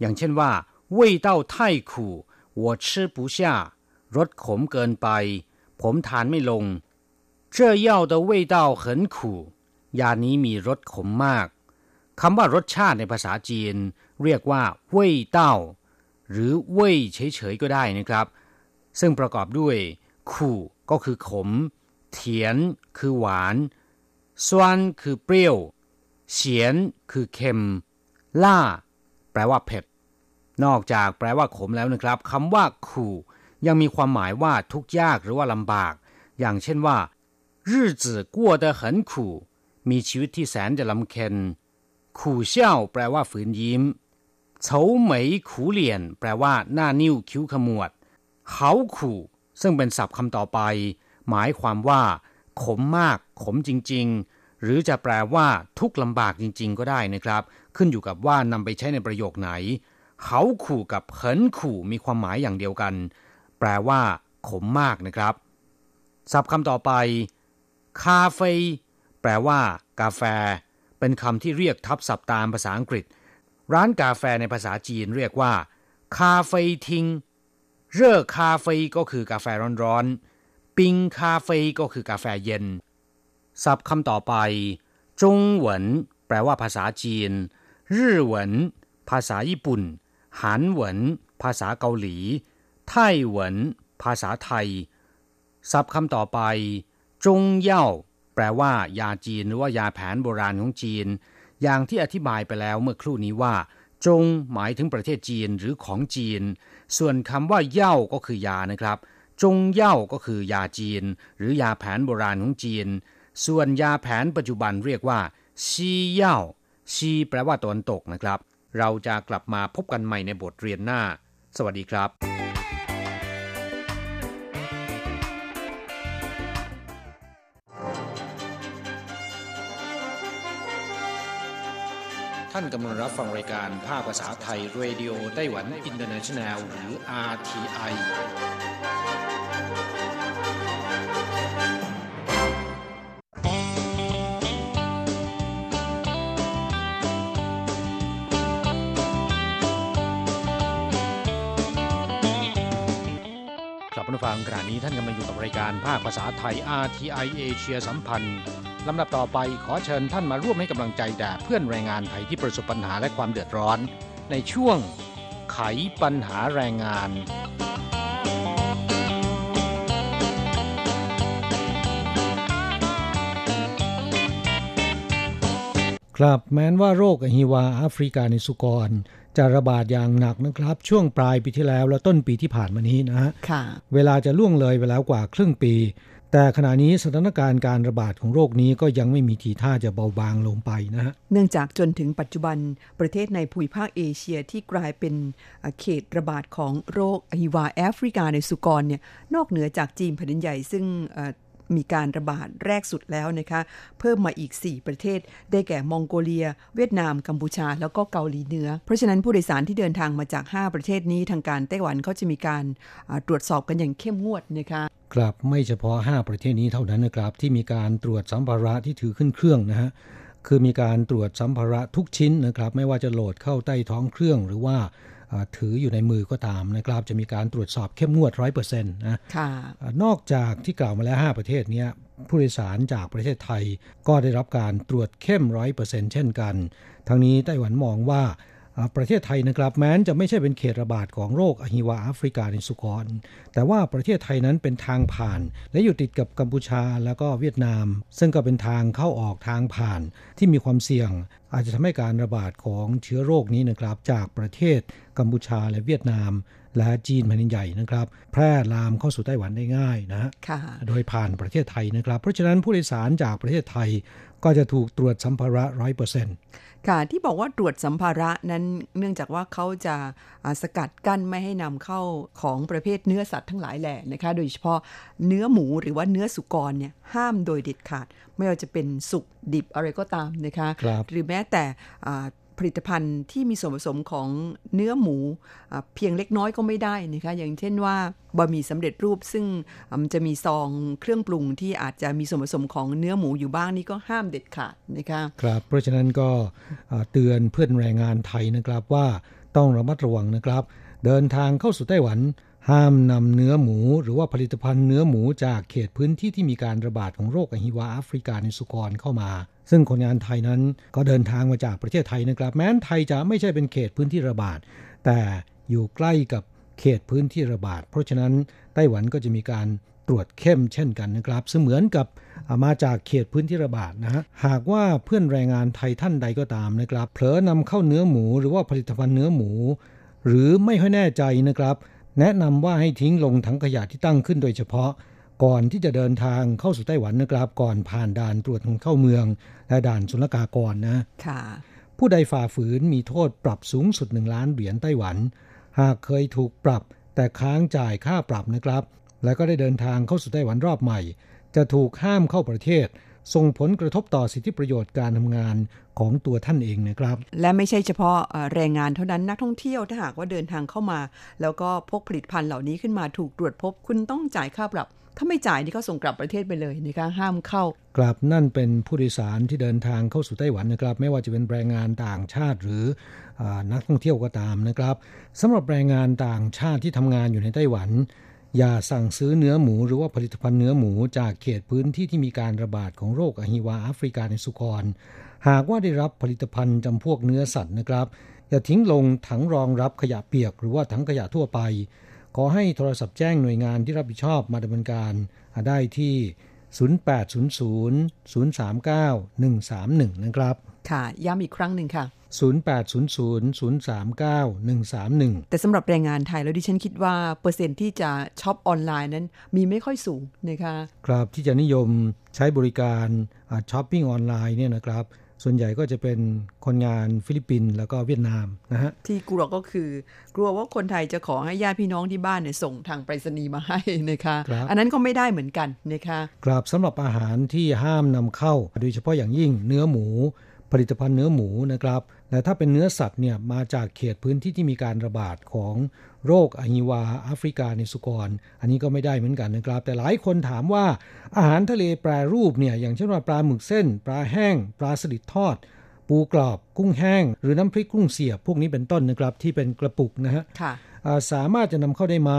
อย่างเช่นว่า味道太苦我吃不下รสขมเกินไป ผมทานไม่ลง这药的味道很苦ยานี้มีรสขมมาก คำว่ารสชาติในภาษาจีน เรียกว่าเว่ยเต้าหรือเว่ยเฉยๆก็ได้นะครับ ซึ่งประกอบด้วยขู่ก็คือขม เถียนคือหวานซวนคือเปรี้ยวเฉียนคือเค็ม ล่า แปลว่าเผ็ด นอกจากแปลว่าขมแล้วนะครับคำว่าขู่ยังมีความหมายว่าทุกข์ยากหรือว่าลำบาก อย่างเช่นว่า日子过得很苦มีชีวิตที่แสนจะลำเค็ญ ขู่เช่าแปลว่าฝืนยิ้มเฉาเหมยขู่เหลียน แปลว่า หน้านิ้วคิ้วขมวดเขาขู่ ซึ่งเป็นศัพท์คำต่อไป หมายความว่า ขมมาก ขมจริง ๆ หรือจะแปลว่าทุกลำบากจริง ๆ ก็ได้นะครับ ขึ้นอยู่กับว่านำไปใช้ในประโยคไหนเขาขู่กับเขินขู่มีความหมายอย่างเดียวกัน แปลว่า ขมมากนะครับ ศัพท์คำต่อไป คาเฟ แปลว่า กาแฟ เป็นคำที่เรียกทับศัพท์ตามภาษาอังกฤษ ร้านกาแฟในภาษาจีนเรียกว่า คาเฟทิง เร่อคาเฟก็คือกาแฟร้อนๆ ปิงคาเฟก็คือกาแฟเย็น ศัพท์คำต่อไป จงเหวินแปลว่าภาษาจีนรื่อเหวินภาษาญี่ปุ่นหันเหวินภาษาเกาหลี ไต้เหวินภาษาไทย ศัพท์คำต่อไป จงเย่า แปลว่ายาจีนหรือว่ายาแผนโบราณของจีน อย่างที่อธิบายไปแล้วเมื่อครู่นี้ว่า จงหมายถึงประเทศจีนหรือของจีน ส่วนคำว่าเย่าก็คือยานะครับ จงเย่าก็คือยาจีน หรือยาแผนโบราณของจีน ส่วนยาแผนปัจจุบันเรียกว่าซีเย่าซีแปลว่าตะวันตกนะครับ เราจะกลับมาพบกันใหม่ในบทเรียนหน้า สวัสดีครับ ท่านกำลังรับฟังรายการภาคภาษาไทย Radio Taiwan International หรือ RTI ครับผู้ฟังขณะนี้ท่านกำลังอยู่กับรายการภาคภาษาไทย RTI เอเชียสัมพันธ์ ลำดับต่อไปขอเชิญท่านมาร่วมให้กำลังใจแด่เพื่อนแรงงานไทยที่ประสบปัญหาและความเดือดร้อน ในช่วงไขปัญหาแรงงาน ครับแม้นว่าโรคอหิวาแอฟริกาในสุกร จะระบาดอย่างหนักนะครับ ช่วงปลายปีที่แล้วและต้นปีที่ผ่านมานี้นะฮะค่ะเวลาจะล่วงเลยไปแล้วกว่าครึ่งปี แต่ขณะนี้สถานการณ์การระบาดของโรคนี้ก็ยังไม่มีทีท่าจะเบาบางลงไปนะฮะ เนื่องจากจนถึงปัจจุบันประเทศในภูมิภาคเอเชียที่กลายเป็นเขตระบาดของโรคอหิวาแอฟริกาในสุกรเนี่ยนอกเหนือจากจีนแผ่นดินใหญ่ซึ่งมีการระบาดแรกสุดแล้วนะคะ เพิ่มมาอีก 4 ประเทศ ได้แก่มองโกเลีย เวียดนาม กัมพูชา แล้วก็เกาหลีเหนือ เพราะฉะนั้นผู้โดยสารที่เดินทางมาจาก 5 ประเทศนี้ทางการไต้หวันเขาจะมีการตรวจสอบกันอย่างเข้มงวดนะคะ ครับไม่เฉพาะ 5 ประเทศนี้เท่านั้นนะครับ ที่มีการตรวจสัมภาระที่ถือขึ้นเครื่องนะฮะคือมีการตรวจสัมภาระทุกชิ้นนะครับ ไม่ว่าจะโหลดเข้าใต้ท้องเครื่องหรือว่าถืออยู่ในมือก็ตามนะครับ จะมีการตรวจสอบเข้มงวดร้อยเปอร์เซ็นต์นะนอกจากที่กล่าวมาแล้ว 5 ประเทศนี้ผู้โดยสารจากประเทศไทยก็ได้รับการตรวจเข้มร้อยเปอร์เซ็นต์เช่นกัน ทั้งนี้ไต้หวันมองว่า ประเทศไทยนะครับแม้นจะไม่ใช่เป็นเขตระบาดของโรคอหิวาแอฟริกาในสุกร แต่ว่าประเทศไทยนั้นเป็นทางผ่าน และอยู่ติดกับกัมพูชาแล้วก็เวียดนาม ซึ่งก็เป็นทางเข้าออกทางผ่านที่มีความเสี่ยง อาจจะทำให้การระบาดของเชื้อโรคนี้นะครับจากประเทศกัมพูชาและเวียดนาม และจีนแผ่นดินใหญ่นะครับ แพร่ลามเข้าสู่ไต้หวันได้ง่ายนะโดยผ่านประเทศไทยนะครับ เพราะฉะนั้นผู้โดยสารจากประเทศไทยก็จะถูกตรวจสัมภาระร้อยเปอร์เซ็นต์ค่ะที่บอกว่าตรวจสัมภาระนั้นเนื่องจากว่าเขาจะสกัดกั้นไม่ให้นำเข้าของประเภทเนื้อสัตว์ทั้งหลายแหล่นะคะ โดยเฉพาะเนื้อหมูหรือว่าเนื้อสุกรเนี่ยห้ามโดยเด็ดขาด ไม่ว่าจะเป็นสุกดิบอะไรก็ตามนะคะคหรือแม้แต่ ผลิตภัณฑ์ที่มีส่วนผสมของเนื้อหมูเพียงเล็กน้อยก็ไม่ได้นะคะอย่างเช่นว่าบะหมี่สำเร็จรูปซึ่งมันจะมีซองเครื่องปรุงที่อาจจะมีส่วนผสมของเนื้อหมูอยู่บ้างนี่ก็ห้ามเด็ดขาดนะคะครับเพราะฉะนั้นก็เตือนเพื่อนแรงงานไทยนะครับว่าต้องระมัดระวังนะครับ เดินทางเข้าสู่ไต้หวัน ห้ามนำเนื้อหมูหรือว่าผลิตภัณฑ์เนื้อหมูจากเขตพื้นที่ที่มีการระบาดของโรคอหิวาแอฟริกาในสุกรเข้ามา ซึ่งคนงานไทยนั้นก็เดินทางมาจากประเทศไทยนะครับ แม้นไทยจะไม่ใช่เป็นเขตพื้นที่ระบาด แต่อยู่ใกล้กับเขตพื้นที่ระบาด เพราะฉะนั้นไต้หวันก็จะมีการตรวจเข้มเช่นกันนะครับ เสมือนกับมาจากเขตพื้นที่ระบาดนะฮะ หากว่าเพื่อนแรงงานไทยท่านใดก็ตามนะครับ เผลอนำเข้าเนื้อหมูหรือว่าผลิตภัณฑ์เนื้อหมู หรือไม่ค่อยแน่ใจนะครับ แนะนำว่าให้ทิ้งลงถังขยะที่ตั้งขึ้นโดยเฉพาะ ก่อนที่จะเดินทางเข้าสู่ไต้หวันนะครับ ก่อนผ่านด่านตรวจคนเข้าเมือง และด่านศุลกากรนะค่ะ ผู้ใดฝ่าฝืนมีโทษปรับสูงสุดหนึ่งล้านเหรียญไต้หวัน หากเคยถูกปรับ แต่ค้างจ่ายค่าปรับนะครับ แล้วก็ได้เดินทางเข้าสู่ไต้หวันรอบใหม่ จะถูกห้ามเข้าประเทศ ส่งผลกระทบต่อสิทธิประโยชน์การทำงานของตัวท่านเองนะครับ และไม่ใช่เฉพาะแรงงานเท่านั้นนักท่องเที่ยวถ้าหากว่าเดินทางเข้ามา แล้วก็พกผลิตภัณฑ์เหล่านี้ขึ้นมาถูกตรวจพบ คุณต้องจ่ายค่าปรับถ้าไม่จ่ายนี่เขาส่งกลับประเทศไปเลยนะคะห้ามเข้ากลับนั่นเป็นผู้โดยสารที่เดินทางเข้าสู่ไต้หวันนะครับ ไม่ว่าจะเป็นแรงงานต่างชาติหรืออนักท่องเที่ยวก็ตามนะครับสำหรับแรงงานต่างชาติที่ทำงานอยู่ในไต้หวัน อย่าสั่งซื้อเนื้อหมูหรือว่าผลิตภัณฑ์เนื้อหมูจากเขตพื้นที่ที่มีการระบาดของโรคอหิวาแอฟริกาในสุกร หากว่าได้รับผลิตภัณฑ์จำพวกเนื้อสัตว์นะครับ อย่าทิ้งลงถังรองรับขยะเปียก หรือว่าถังขยะทั่วไป ขอให้โทรศัพท์แจ้งหน่วยงานที่รับผิดชอบมาดำเนินการได้ที่ 0800 039 131 นะครับ ค่ะ ย้ำอีกครั้งหนึ่งค่ะ 0800 039 131 แต่สำหรับแรงงานไทยแล้วดิฉันคิดว่าเปอร์เซ็นต์ที่จะช็อปออนไลน์นั้นมีไม่ค่อยสูงนะคะครับที่จะนิยมใช้บริการช้อปปิ้งออนไลน์เนี่ยนะครับส่วนใหญ่ก็จะเป็นคนงานฟิลิปปินส์แล้วก็เวียดนามนะฮะที่กลัวก็คือกลัวว่าคนไทยจะขอให้ญาติพี่น้องที่บ้านเนี่ยส่งทางไปรษณีย์มาให้นะคะอันนั้นก็ไม่ได้เหมือนกันนะคะครับสำหรับอาหารที่ห้ามนำเข้า โดยเฉพาะอย่างยิ่งเนื้อหมู ผลิตภัณฑ์เนื้อหมูนะครับ แแต่ถ้าเป็นเนื้อสัตว์เนี่ยมาจากเขตพื้นที่ที่มีการระบาดของโรคอหิวาแอฟริกาในสุกร อันนี้ก็ไม่ได้เหมือนกันนะครับ แต่หลายคนถามว่าอาหารทะเลแปรรูปเนี่ยอย่างเช่นว่าปลาหมึกเส้น ปลาแห้ง ปลาสลิดทอด ปูกรอบ กุ้งแห้ง หรือน้ำพริกกุ้งเสียบพวกนี้เป็นต้นนะครับที่เป็นกระปุกนะฮะค่ะอ่าสามารถจะนำเข้าได้ไหม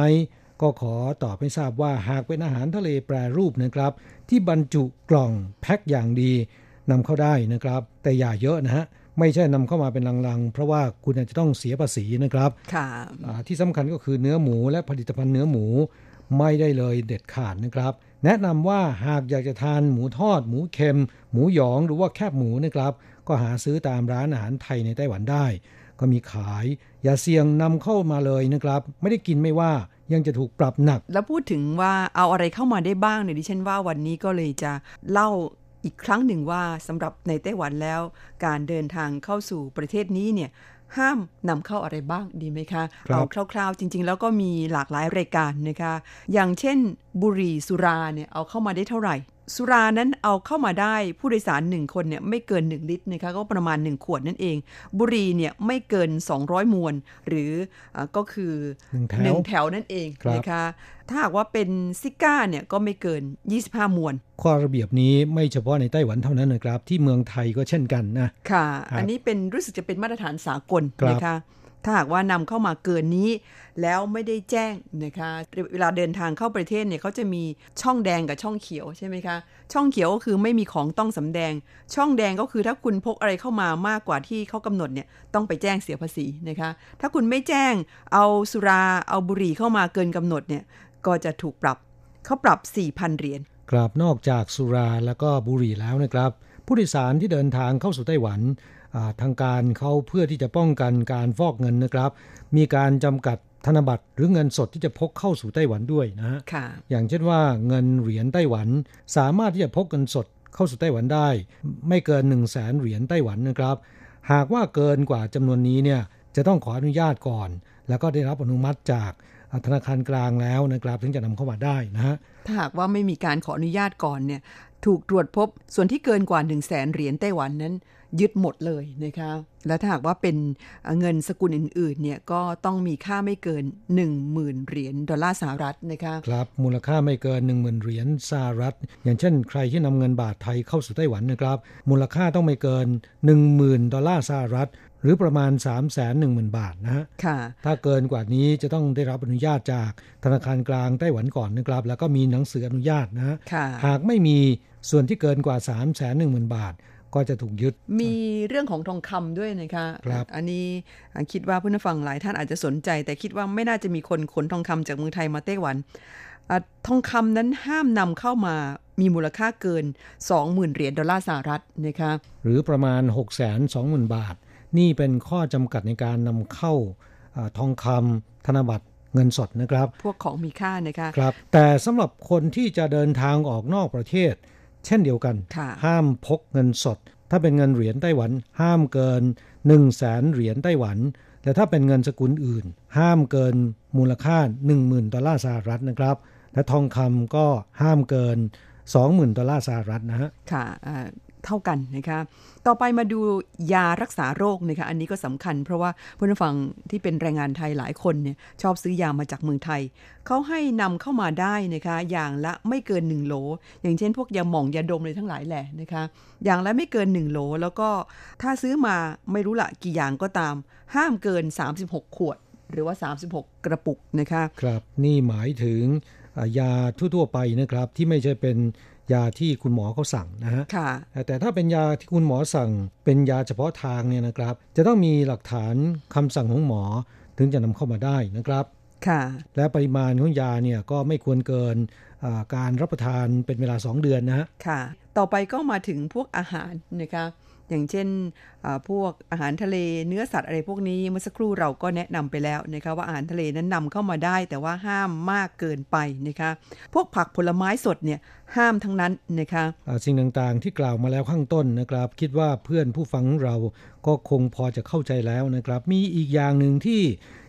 ก็ขอตอบให้ทราบว่าหากเป็นอาหารทะเลแปรรูปนะครับ ที่บรรจุกล่องแพ็คอย่างดีนำเข้าได้นะครับ แต่อย่าเยอะนะฮะ ไม่ใช่นำเข้ามาเป็นลังๆ เพราะว่าคุณอาจจะต้องเสียภาษีนะครับค่ะอ่าที่สำคัญก็คือเนื้อหมูและผลิตภัณฑ์เนื้อหมูไม่ได้เลยเด็ดขาดนะครับ แนะนำว่าหากอยากจะทานหมูทอด หมูเค็ม หมูหยองหรือว่าแคบหมูนะครับ ก็หาซื้อตามร้านอาหารไทยในไต้หวันได้ ก็มีขาย อย่าเสี่ยงนำเข้ามาเลยนะครับ ไม่ได้กินไม่ว่ายังจะถูกปรับหนัก แล้วพูดถึงว่าเอาอะไรเข้ามาได้บ้างเนี่ยดิฉันว่าวันนี้ก็เลยจะเล่า อีกครั้งหนึ่งว่าสำหรับในไต้หวันแล้ว การเดินทางเข้าสู่ประเทศนี้เนี่ยห้ามนำเข้าอะไรบ้างดีไหมคะครับเอาคร่าวๆ จริง ๆ แล้วก็มีหลากหลายรายการนะคะ อย่างเช่นบุหรี่สุราเนี่ยเอาเข้ามาได้เท่าไหร่ สุรานั้นเอาเข้ามาได้ผู้โดยสารหนึ่งคนเนี่ยไม่เกิน 1 ลิตรนะคะก็ประมาณ 1 ขวดนั่นเอง บุหรี่เนี่ยไม่เกิน 200 มวน หรืออาก็คือหนึ่งแถวแถวนั่นเองครับนะคะถ้าหากว่าเป็นซิก้าเนี่ยก็ไม่เกิน 25 มวน ข้อระเบียบนี้ไม่เฉพาะในไต้หวันเท่านั้นนะครับ ที่เมืองไทยก็เช่นกันนะ ค่ะครับอันนี้เป็นรู้สึกจะเป็นมาตรฐานสากลครับนะคะ ถ้าหากว่านำเข้ามาเกินนี้ แล้วไม่ได้แจ้งนะคะ เวลาเดินทางเข้าประเทศเนี่ยเขาจะมีช่องแดงกับช่องเขียวใช่ไหมคะ ช่องเขียวก็คือไม่มีของต้องสำแดง ช่องแดงก็คือถ้าคุณพกอะไรเข้ามามากกว่าที่เขากำหนดเนี่ยต้องไปแจ้งเสียภาษีนะคะ ถ้าคุณไม่แจ้งเอาสุราเอาบุหรี่เข้ามาเกินกำหนดเนี่ยก็จะถูกปรับเขาปรับ 4,000 เหรียญครับนอกจากสุราแล้วก็บุหรี่แล้วนะครับ ผู้โดยสารที่เดินทางเข้าสู่ไต้หวัน ทางการเขาเพื่อที่จะป้องกันการฟอกเงินนะครับ มีการจำกัดธนบัตรหรือเงินสดที่จะพกเข้าสู่ไต้หวันด้วยนะฮะค่ะอย่างเช่นว่าเงินเหรียญไต้หวัน สามารถที่จะพกเงินสดเข้าสู่ไต้หวันได้ ไม่เกิน1 0 0 0 0แสนเหรียญไต้หวันนะครับ หากว่าเกินกว่าจำนวนนี้เนี่ยจะต้องขออนุญาตก่อน แล้วก็ได้รับอนุมัติจากอ่าธนาคารกลางแล้วนะครับถึงจะนำเข้ามาได้นะฮะถ้าหากว่าไม่มีการขออนุญาตก่อนเนี่ยถูกตรวจพบส่วนที่เกินกว่า1 0 0 0 0แสนเหรียญไต้หวันนั้น ยึดหมดเลยนะคะ และถ้าหากว่าเป็นเงินสกุลอื่นๆเนี่ยก็ต้องมีค่าไม่เกิน 10,000 เหรียญดอลลาร์สหรัฐนะคะครับมูลค่าไม่เกิน 1 0,000 เหรียญสหรัฐ อย่างเช่น ใครที่นำเงินบาทไทยเข้าสู่ไต้หวันนะครับ มูลค่าต้องไม่เกิน 10,000 ดอลลาร์สหรัฐหรือประมาณ 310,000 บาทนะฮะค่ะถ้าเกินกว่านี้จะต้องได้รับอนุญาตจากธนาคารกลางไต้หวันก่อนนะครับ แล้วก็มีหนังสืออนุญาตนะฮะค่ะหากไม่มีส่วนที่เกินกว่า 310,000 บาท ก็จะถูกยึด มีเรื่องของทองคำด้วยนะคะครับอันนี้คิดว่าผู้นฟังหลายท่านอาจจะสนใจ แต่คิดว่าไม่น่าจะมีคนขนทองคำจากเมืองไทยมาไต้หวันอะทองคำนั้นห้ามนำเข้ามามีมูลค่าเกิน 20,000 เหรียญดอลลาร์สหรัฐนะคะหรือประมาณ 620,000 บาท นี่เป็นข้อจำกัดในการนำเข้าอาทองคำธนบัตรเงินสดนะครับ พวกของมีค่านะคะครับแต่สำหรับคนที่จะเดินทางออกนอกประเทศ เช่นเดียวกันค่ะห้ามพกเงินสด ถ้าเป็นเงินเหรียญไต้หวัน ห้ามเกิน1 0 0 0 0แสนเหรียญไต้หวัน แต่ถ้าเป็นเงินสกุลอื่น ห้ามเกินมูลค่า 10,000 ดอลลาร์สหรัฐนะครับ และทองคำก็ห้ามเกิน 20,000 ดอลลาร์สหรัฐนะฮะ ค่ะอ่า เท่ากันนะคะต่อไปมาดูยารักษาโรคนะคะอันนี้ก็สำคัญเพราะว่าผู้ฟังที่เป็นแรงงานไทยหลายคนเนี่ยชอบซื้อยามาจากเมืองไทย เขาให้นำเข้ามาได้นะคะอย่างละไม่เกิน 1 โหล อย่างเช่น พวกยาหม่องยาดมเลยทั้งหลายแหละนะคะอย่างละไม่เกิน 1 โหล แล้วก็ถ้าซื้อมาไม่รู้ละกี่อย่างก็ตาม ห้ามเกิน 36 ขวด หรือว่า 36 กระปุกนะคะครับนี่หมายถึงยาทั่วๆไปนะครับที่ไม่ใช่เป็น ยาที่คุณหมอเขาสั่งนะฮะค่ะแต่ถ้าเป็นยาที่คุณหมอสั่ง เป็นยาเฉพาะทางเนี่ยนะครับ จะต้องมีหลักฐานคำสั่งของหมอถึงจะนำเข้ามาได้นะครับค่ะและปริมาณของยาเนี่ยก็ไม่ควรเกินอ่าการรับประทานเป็นเวลา 2 เดือนนะฮะค่ะ ต่อไปก็มาถึงพวกอาหารนะคะ อย่างเช่นพวกอาหารทะเลเนื้อสัตว์อะไรพวกนี้เมื่อสักครู่เราก็แนะนำไปแล้วนะคะว่าอาหารทะเลนั้นนำเข้ามาได้ แต่ว่าห้ามมากเกินไปนะคะพวกผักผลไม้สดเนี่ยห้ามทั้งนั้นนะคะสิ่งต่างๆที่กล่าวมาแล้วข้างต้นนะครับ คิดว่าเพื่อนผู้ฟังเราก็คงพอจะเข้าใจแล้วนะครับ มีอีกอย่างหนึ่งที่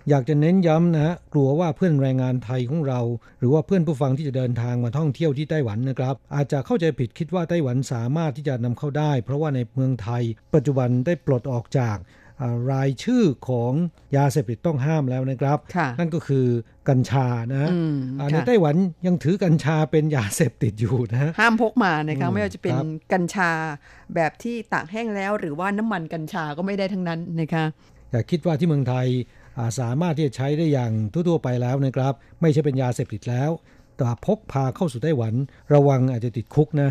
อยากจะเน้นย้ำนะฮะกลัวว่าเพื่อนแรงงานไทยของเรา หรือว่าเพื่อนผู้ฟังที่จะเดินทางมาท่องเที่ยวที่ไต้หวันนะครับ อาจจะเข้าใจผิดคิดว่าไต้หวันสามารถที่จะนำเข้าได้ เพราะว่าในเมืองไทย ปัจจุบันได้ปลดออกจากรายชื่อของยาเสพติดต้องห้ามแล้วนะครับ นั่นก็คือกัญชานะในไต้หวันยังถือกัญชาเป็นยาเสพติดอยู่นะ ห้ามพกมานะคะไม่ว่าจะเป็นกัญชาแบบที่ตากแห้งแล้ว หรือว่าน้ำมันกัญชาก็ไม่ได้ทั้งนั้นนะคะอย่าคิดว่าที่เมืองไทย สามารถที่จะใช้ได้อย่างทั่วๆไปแล้วนะครับ ไม่ใช่เป็นยาเสพติดแล้วแต่พกพาเข้าสู่ไต้หวัน ระวังอาจจะติดคุกนะ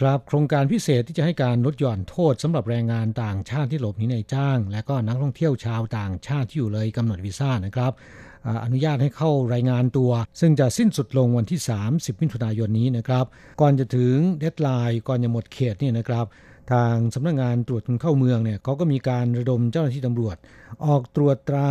ครับโครงการพิเศษที่จะให้การลดหย่อนโทษสำหรับแรงงานต่างชาติที่หลบหนีในจ้าง และก็นักท่องเที่ยวชาวต่างชาติที่อยู่เลยกำหนดวีซ่านะครับอนุญาตให้เข้ารายงานตัว ซึ่งจะสิ้นสุดลงวันที่ 30 มิถุนายนนี้นะครับ ก่อนจะถึงเดดไลน์ก่อนจะหมดเขตเนี่นะครับ ทางสำนักงงานตรวจคนเข้าเมืองเนี่ยเขาก็มีการระดมเจ้าหน้าที่ตำรวจ ออกตรวจตรา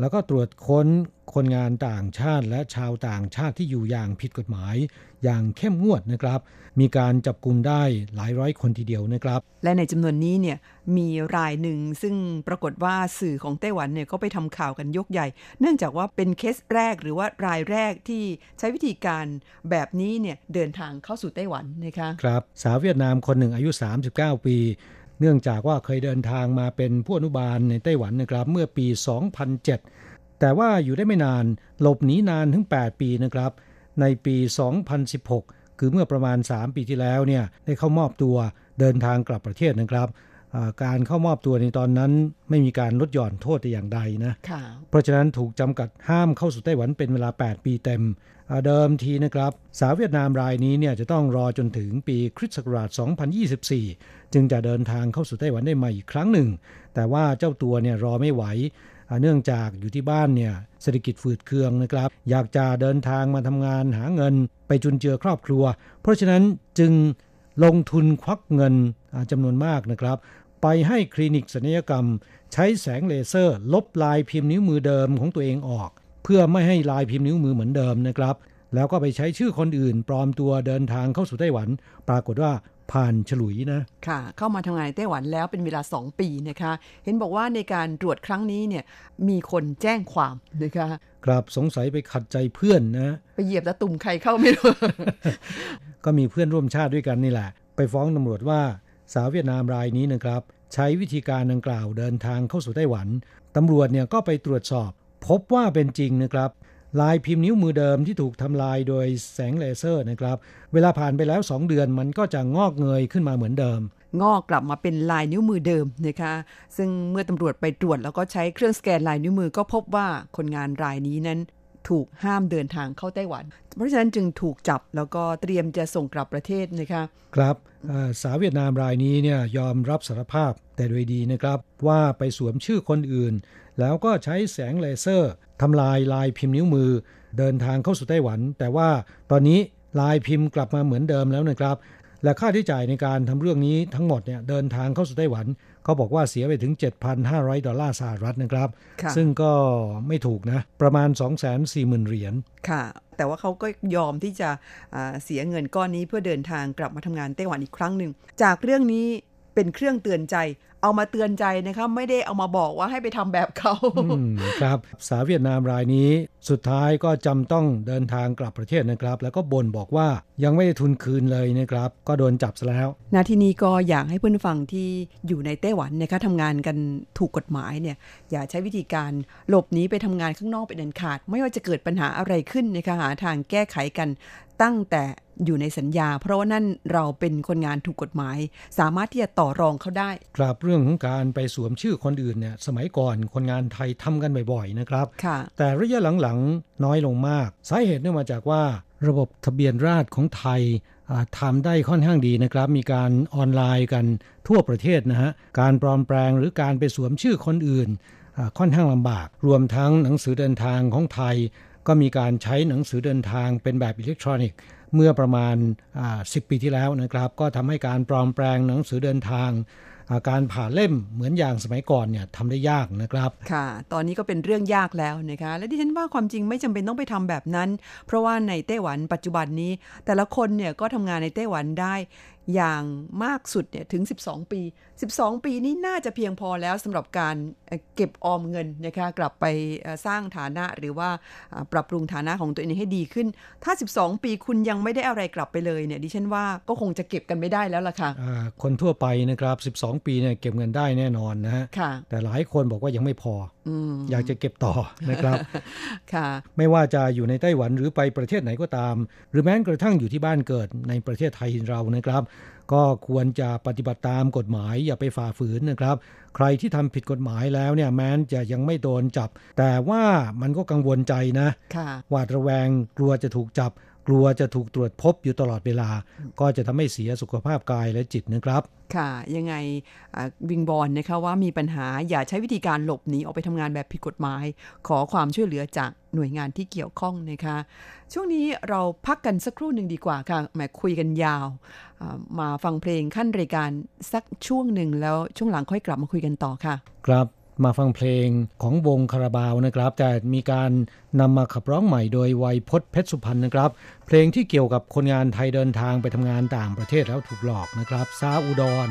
แล้วก็ตรวจค้นคนงานต่างชาติและชาวต่างชาติที่อยู่อย่างผิดกฎหมาย อย่างเข้มงวดนะครับ มีการจับกลุ่มได้หลายร้อยคนทีเดียวนะครับ และในจำนวนนี้เนี่ยมีรายหนึ่งซึ่งปรากฏว่าสื่อของไต้หวันเนี่ยก็ไปทำข่าวกันยกใหญ่ เนื่องจากว่าเป็นเคสแรกหรือว่ารายแรกที่ใช้วิธีการแบบนี้เนี่ยเดินทางเข้าสู่ไต้หวันนะคะครับสาวเวียดนามคนหนึ่งอายุ 39 ปี เนื่องจากว่าเคยเดินทางมาเป็นผู้อนุบาลในไต้หวันนะครับ เมื่อปี 2007 แต่ว่าอยู่ได้ไม่นานหลบหนีนานถึง 8 ปีนะครับ ในปี 2016 คือเมื่อประมาณ 3 ปีที่แล้วเนี่ยได้เข้ามอบตัวเดินทางกลับประเทศนะครับการเข้ามอบตัวในตอนนั้นไม่มีการลดหย่อนโทษแต่อย่างใดนะ เพราะฉะนั้นถูกจำกัดห้ามเข้าสู่ไต้หวันเป็นเวลา 8 ปีเต็ม เดิมทีนะครับ สาวเวียดนามรายนี้เนี่ยจะต้องรอจนถึงปีคริสต์ศักราช 2024 จึงจะเดินทางเข้าสู่ไต้หวันได้ใหม่อีกครั้งหนึ่ง แต่ว่าเจ้าตัวเนี่ยรอไม่ไหว เนื่องจากอยู่ที่บ้านเนี่ยเศรษฐกิจฝืดเคืองนะครับ อยากจะเดินทางมาทำงานหาเงิน ไปจุนเจือครอบครัว เพราะฉะนั้นจึงลงทุนควักเงินจำนวนมากนะครับ ไปให้คลินิกศัลยกรรม ใช้แสงเลเซอร์ ลบลายพิมพ์นิ้วมือเดิมของตัวเองออก เพื่อไม่ให้ลายพิมพ์นิ้วมือเหมือนเดิมนะครับแล้วก็ไปใช้ชื่อคนอื่น ปลอมตัวเดินทางเข้าสู่ไต้หวัน ปรากฏว่า ผ่านฉลุยนะ ค่ะ เข้ามาทำงานในไต้หวันแล้วเป็นเวลา 2 ปีนะคะ เห็นบอกว่าในการตรวจครั้งนี้เนี่ยมีคนแจ้งความนะคะครับสงสัยไปขัดใจเพื่อนนะ ไปเหยียบตะตุ่มใครเข้าไม่รู้ ก็มีเพื่อนร่วมชาติด้วยกันนี่แหละ ไปฟ้องตำรวจว่าสาวเวียดนามรายนี้นะครับ ใช้วิธีการดังกล่าวเดินทางเข้าสู่ไต้หวันตำรวจเนี่ยก็ไปตรวจสอบ พบว่าเป็นจริงนะครับ ลายพิมพ์นิ้วมือเดิมที่ถูกทำลายโดยแสงเลเซอร์นะครับ เวลาผ่านไปแล้ว 2 เดือนมันก็จะงอกเงยขึ้นมาเหมือนเดิม งอกกลับมาเป็นลายนิ้วมือเดิมนะคะ ซึ่งเมื่อตำรวจไปตรวจแล้วก็ใช้เครื่องสแกนลายนิ้วมือก็พบว่าคนงานรายนี้นั้นถูกห้ามเดินทางเข้าไต้หวัน เพราะฉะนั้นจึงถูกจับแล้วก็เตรียมจะส่งกลับประเทศนะคะครับสาวเวียดนามรายนี้เนี่ยยอมรับสารภาพแต่โดยดีนะครับ ว่าไปสวมชื่อคนอื่น แล้วก็ใช้แสงเลเซอร์ทำลายลายพิมพ์นิ้วมือ เดินทางเข้าสู่ไต้หวัน แต่ว่าตอนนี้ลายพิมพ์กลับมาเหมือนเดิมแล้วนะครับ และค่าที่จ่ายในการทำเรื่องนี้ทั้งหมดเนี่ยเดินทางเข้าสู่ไต้หวัน เขาบอกว่าเสียไปถึง 7,500 ดอลลาร์สหรัฐนะครับ ซึ่งก็ไม่ถูกนะ ประมาณ 240,000 เหรียญค่ะแต่ว่าเขาก็ยอมที่จะเสียเงินก้อนนี้เพื่อเดินทางกลับมาทำงานไต้หวันอีกครั้งหนึ่ง จากเรื่องนี้ เป็นเครื่องเตือนใจ เอามาเตือนใจนะครับไม่ได้เอามาบอกว่าให้ไปทำแบบเขาครับ สาวเวียดนามรายนี้ สุดท้ายก็จำต้องเดินทางกลับประเทศนะครับ แล้วก็บ่นบอกว่ายังไม่ได้ทุนคืนเลยนะครับ ก็โดนจับซะแล้วนาที่นี้ก็อยากให้เพื่อนฟังที่อยู่ในไต้หวันนะคะทำงานกันถูกกฎหมายเนี่ย อย่าใช้วิธีการหลบหนีไปทำงานข้างนอกเป็นอันขาด ไม่ว่าจะเกิดปัญหาอะไรขึ้นนะคะหาทางแก้ไขกันตั้งแต่ อยู่ในสัญญา เพราะว่านั่นเราเป็นคนงานถูกกฎหมาย สามารถที่จะต่อรองเขาได้ครับเรื่องของการไปสวมชื่อคนอื่นเนี่ยสมัยก่อนคนงานไทยทำกันบ่อยๆนะครับ แต่ระยะหลังๆน้อยลงมาก สาเหตุเนื่องมาจากว่าระบบทะเบียนราษฎรของไทยทำได้ค่อนข้างดีนะครับ มีการออนไลน์กันทั่วประเทศนะฮะการปลอมแปลงหรือการไปสวมชื่อคนอื่นค่อนข้างลำบาก รวมทั้งหนังสือเดินทางของไทย ก็มีการใช้หนังสือเดินทางเป็นแบบอิเล็กทรอนิกส์ เมื่อประมาณ 10 ปีที่แล้วนะครับ ก็ทำให้การปลอมแปลงหนังสือเดินทางการผ่าเล่มเหมือนอย่างสมัยก่อนเนี่ยทำได้ยากนะครับ ค่ะ ตอนนี้ก็เป็นเรื่องยากแล้วนะคะ และที่ฉันว่าความจริงไม่จำเป็นต้องไปทำแบบนั้น เพราะว่าในไต้หวันปัจจุบันนี้ แต่ละคนเนี่ยก็ทำงานในไต้หวันได้อย่างมากสุดเนี่ยถึง 12 ปี 12 ปีนี้น่าจะเพียงพอแล้วสำหรับการเก็บออมเงินนะคะกลับไปสร้างฐานะหรือว่าปรับปรุงฐานะของตัวเองให้ดีขึ้น ถ้า 12 ปีคุณยังไม่ได้อะไรกลับไปเลยเนี่ยดิฉันว่าก็คงจะเก็บกันไม่ได้แล้วล่ะค่ะคนทั่วไปนะครับ 12 ปีเนี่ยเก็บเงินได้แน่นอนนะฮะแต่หลายคนบอกว่ายังไม่พออยากจะเก็บต่อนะครับค่ะไม่ว่าจะอยู่ในไต้หวันหรือไปประเทศไหนก็ตาม หรือแม้กระทั่งอยู่ที่บ้านเกิดในประเทศไทยเรานะครับ ก็ควรจะปฏิบัติตามกฎหมายอย่าไปฝ่าฝืนนะครับ ใครที่ทำผิดกฎหมายแล้วเนี่ยแม้นจะยังไม่โดนจับ แต่ว่ามันก็กังวลใจนะหวาดระแวงกลัวจะถูกจับ กลัวจะถูกตรวจพบอยู่ตลอดเวลา ก็จะทำให้เสียสุขภาพกายและจิตนะครับค่ะ ยังไงวิงบอลนะคะว่ามีปัญหาอย่าใช้วิธีการหลบหนีออกไปทำงานแบบผิดกฎหมาย ขอความช่วยเหลือจากหน่วยงานที่เกี่ยวข้องนะคะ ช่วงนี้เราพักกันสักครู่หนึ่งดีกว่าค่ะแหมคุยกันยาว มาฟังเพลงขั้นรายการสักช่วงหนึ่งแล้วช่วงหลังค่อยกลับมาคุยกันต่อค่ะ ครับ มาฟังเพลงของวงคาราบาวนะครับ แต่มีการนำมาขับร้องใหม่โดยวัยพศเพชรสุพรรณนะครับ เพลงที่เกี่ยวกับคนงานไทยเดินทางไปทำงานต่างประเทศแล้วถูกหลอกนะครับซาอุดร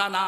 ಕಥನಾ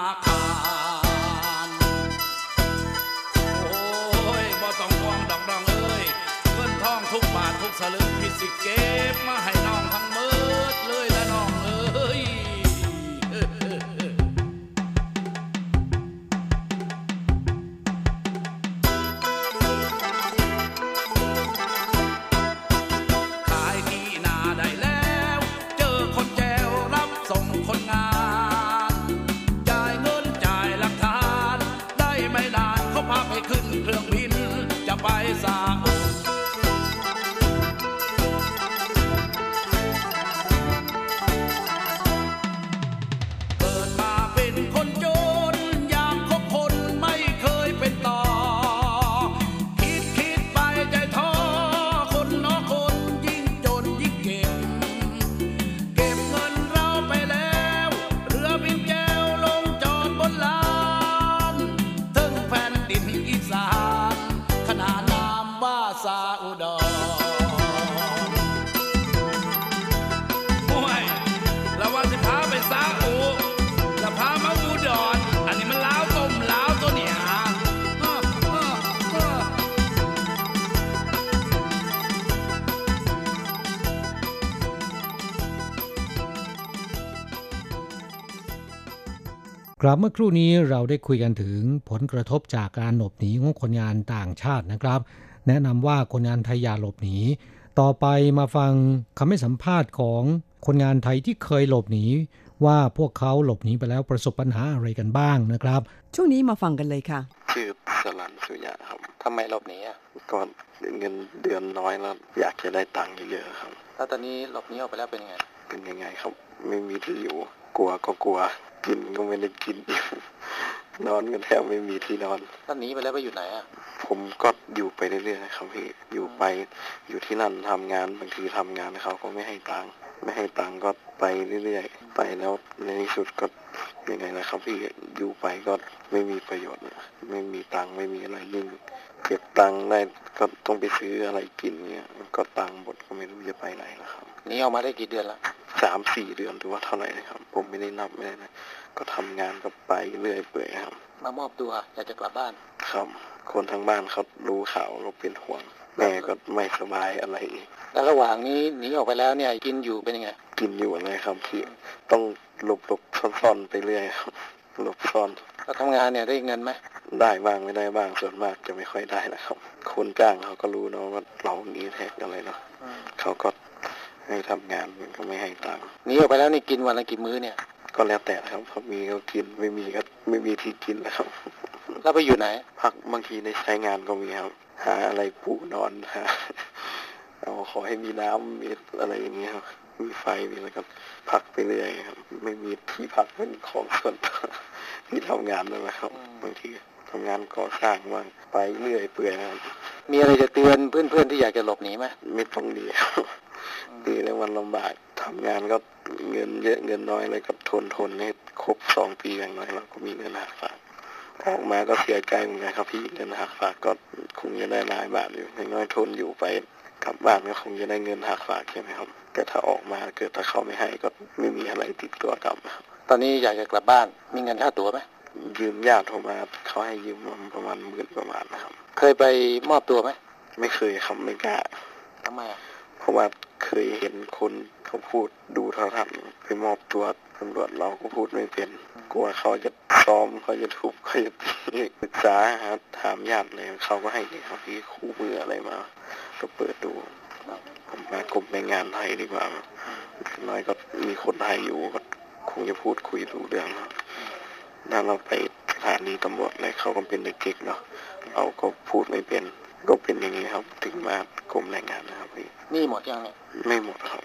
กลับเมื่อครู่นี้เราได้คุยกันถึงผลกระทบจากการหลบหนีของคนงานต่างชาตินะครับ แนะนำว่าคนงานไทยอย่าหลบหนี ต่อไปมาฟังคำให้สัมภาษณ์ของคนงานไทยที่เคยหลบหนี ว่าพวกเขาหลบหนีไปแล้วประสบปัญหาอะไรกันบ้างนะครับ ช่วงนี้มาฟังกันเลยค่ะชื่อสลันสุยะครับทำไมหลบหนีอะก็เงินเดือนน้อยแล้วอยากจะได้ตังค์เยอะๆครับแล้วตอนนี้หลบหนีออกไปแล้วเป็นยังไงเป็นยังไงครับ ไม่มีที่อยู่กลัวก็กลัว กินก็ไม่ได้กินนอนก็แทบไม่มีที่นอนแล้วหนีไปแล้วไปอยู่ไหนอะผมก็อยู่ไปเรื่อยๆนะครับพี่อยู่ไปอยู่ที่นั่นทำงานบางทีทำงานเขาก็ไม่ให้ตังค์ไม่ให้ตังค์ก็ไปเรื่อยๆไปแล้วในที่สุดก็ยังไงนะครับพี่อยู่ไปก็ไม่มีประโยชน์ไม่มีตังค์ไม่มีอะไรยิ่งเก็บตังค์ได้ก็ต้องไปซื้ออะไรกินเงี้ยก็ตังค์หมดก็ไม่รู้จะไปไหนแล้วครับหนีออกมาได้กี่เดือนละ สามสี่เดือนหรือว่าเท่าไหร่นะครับ ผมไม่ได้นับไม่ได้นะก็ทำงานก็ไปเรื่อยเปื่อยครับ มามอบตัวอยากจะกลับบ้าน ครับ คนทางบ้านเขารู้ข่าวก็เป็นห่วงแม่ก็ไม่สบายอะไรอีกแล้วระหว่างนี้หนีออกไปแล้วเนี่ยกินอยู่เป็นยังไง กินอยู่อะไรครับพี่ต้องหลบหลบซ่อนๆไปเรื่อยครับหลบซ่อนแล้วทำงานเนี่ยได้เงินไหมได้บ้างไม่ได้บ้างส่วนมากจะไม่ค่อยได้นะครับ คนจ้างเขาก็รู้เนาะว่าเราหนีแท็กอะไรเนาะเขาก็ ให้ทำงานมันก็ไม่ให้ตังค์หนีออกไปแล้วนี่กินวันละกี่มื้อเนี่ย ก็แล้วแต่นะครับเขามีก็กินไม่มีก็ไม่มีที่กินนะครับแล้วไปอยู่ไหน พักบางทีในใช้งานก็มีครับ หาอะไรปูนอนหาเอาขอให้มีน้ำมีอะไรอย่างเงี้ยครับมีไฟมีอะไรก็พักไปเรื่อยครับ ไม่มีที่พักเป็นของส่วนตัวที่ทำงานนั่นแหละครับบางทีทำงานก่อสร้างบ้างไปเรื่อยเปื่อยครับมีอะไรจะเตือนเพื่อนๆที่อยากจะหลบหนีไหมไม่ต้องดี ครับดีแล้วมันลำบากทำงานก็เงินเยอะเงินน้อยอะไรก็ทนทนให้ครบสองปีอย่างน้อยเราก็มีเงินหักฝากออกมาก็เสียใจเหมือนกันครับพี่เงินหักฝากก็คงจะได้หลายบาทอยู่อย่างน้อยทนอยู่ไปกลับบ้านก็คงจะได้เงินหักฝากใช่ไหมครับแต่ถ้าออกมาเกิดถ้าเขาไม่ให้ก็ไม่มีอะไรติดตัวกลับครับตอนนี้อยากจะกลับบ้านมีเงินค่าตั๋วไหมยืมญาติโทรมาเขาให้ยืมมาประมาณหมื่นประมาณนะครับ เคยไปมอบตัวไหมไม่เคยครับไม่กล้าทำไมอะเพราะว่า เคยเห็นคนเขาพูดดูโทรทัศน์ไปมอบตัวตำรวจเราก็พูดไม่เป็นกลัวเขาจะซ้อมเขาจะทุบเขาจะตีปรึกษาหาถามญาติเลยเขาก็ให้เลยครับพี่คู่มืออะไรมาก็เปิดดูผมมากรมในงานไทยดีกว่าอย่างน้อยก็มีคนไทยอยู่ก็คงจะพูดคุยรู้เรื่องครับถ้าเราไปสถานีตำรวจอะไรเขาก็เป็นเด็กๆเนาะเราก็พูดไม่เป็น ก็เป็นอย่างนี้ครับถึงมากรมแรงงานนะครับพี่นี่หมดยังเนี่ยไม่หมดครับ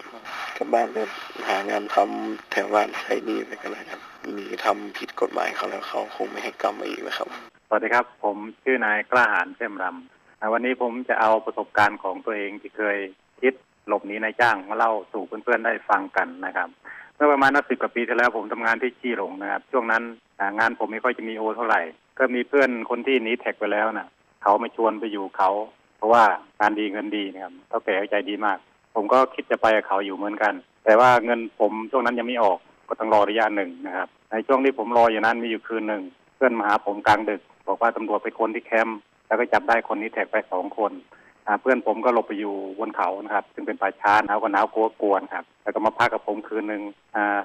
กลับบ้านก็หางานทำแถวบ้านใช้หนี่ไปกันเลยครับมีทำผิดกฎหมายเขาแล้วเขาคงไม่ให้กรรมมาอีกแล้วครับสวัสดีครับ ผมชื่อนายกล้าหาญเชื่อมรำอ่าวันนี้ผมจะเอาประสบการณ์ของตัวเองที่เคยคิดหลบหนีนายจ้างมาเล่าสู่เพื่อนๆได้ฟังกันนะครับเมื่อประมาณนับสิบกว่าปีที่แล้วผมทำงานที่จี้หลงนะครับ ช่วงนั้นอ่างานผมไม่ค่อยจะมีโอเท่าไหร่ ก็มีเพื่อนคนที่หนีแท็กไปแล้วนะ่ะ เขามาชวนไปอยู่เขา เพราะว่างานดีเงินดีนะครับเท่าแก่ใจดีมาก ผมก็คิดจะไปกับเขาอยู่เหมือนกัน แต่ว่าเงินผมช่วงนั้นยังไม่ออกก็ต้องรอระยะหนึ่งนะครับ ในช่วงที่ผมรออยู่นั้นมีอยู่คืนหนึ่งเพื่อนมาหาผมกลางดึก บอกว่าตำรวจไปคนที่แคมป์แล้วก็จับได้คนนี้แท็กไปสองคนเพื่อนผมก็หลบไปอยู่บนเขานะครับ ซึ่งเป็นป่าช้าหนาวก็หนาวกลัวกวนครับแล้วก็มาพักกับผมคืนหนึ่ง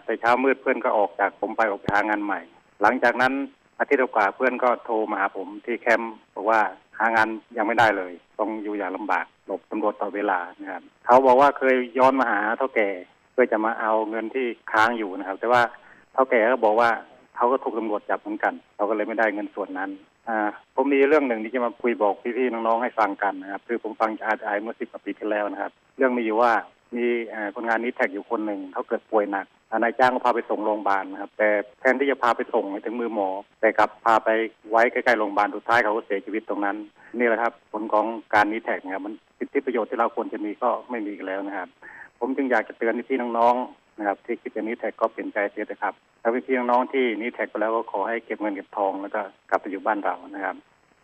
แต่เช้ามืดเพื่อนก็ออกจากผมไปออกไปหางานใหม่ หลังจากนั้นอาทิตย์กว่าเพื่อนก็โทรมาหาผมที่แคมป์บอกว่า หางานยังไม่ได้เลย ต้องอยู่อย่างลำบากหลบตำรวจต่อเวลานะครับเขาบอกว่าเคยย้อนมาหาเท่าแก่เพื่อจะมาเอาเงินที่ค้างอยู่นะครับ แต่ว่าเท่าแก่ก็บอกว่าเขาก็ถูกตำรวจจับเหมือนกันเขาก็เลยไม่ได้เงินส่วนนั้นอ่าผมมีเรื่องหนึ่งที่จะมาคุยบอกพี่ๆน้องๆให้ฟังกันนะครับ คือผมฟังจากอาจารย์เมื่อสิบกว่าปีที่แล้วนะครับ เรื่องมีอยู่ว่า มีคนงานนี้แท็กอยู่คนหนึ่งเขาเกิดป่วยหนักนายจ้างก็พาไปส่งโรงพยาบาลครับ แต่แทนที่จะพาไปส่งถึงมือหมอ แต่กลับพาไปไว้ใกล้ๆโรงพยาบาลสุดท้ายเขาก็เสียชีวิตตรงนั้น นี่แหละครับผลของการนี้แท็กนะครับมันสิทธิประโยชน์ที่เราควรจะมีก็ไม่มีแล้วนะครับ ผมจึงอยากจะเตือนพี่น้องๆนะครับ ที่คิดจะนิแท็กก็เปลี่ยนใจเสียเถอะครับแล้วพี่น้องๆที่นิแท็กไปแล้วก็ขอให้เก็บเงินเก็บทองแล้วก็กลับไปอยู่บ้านเรานะครับ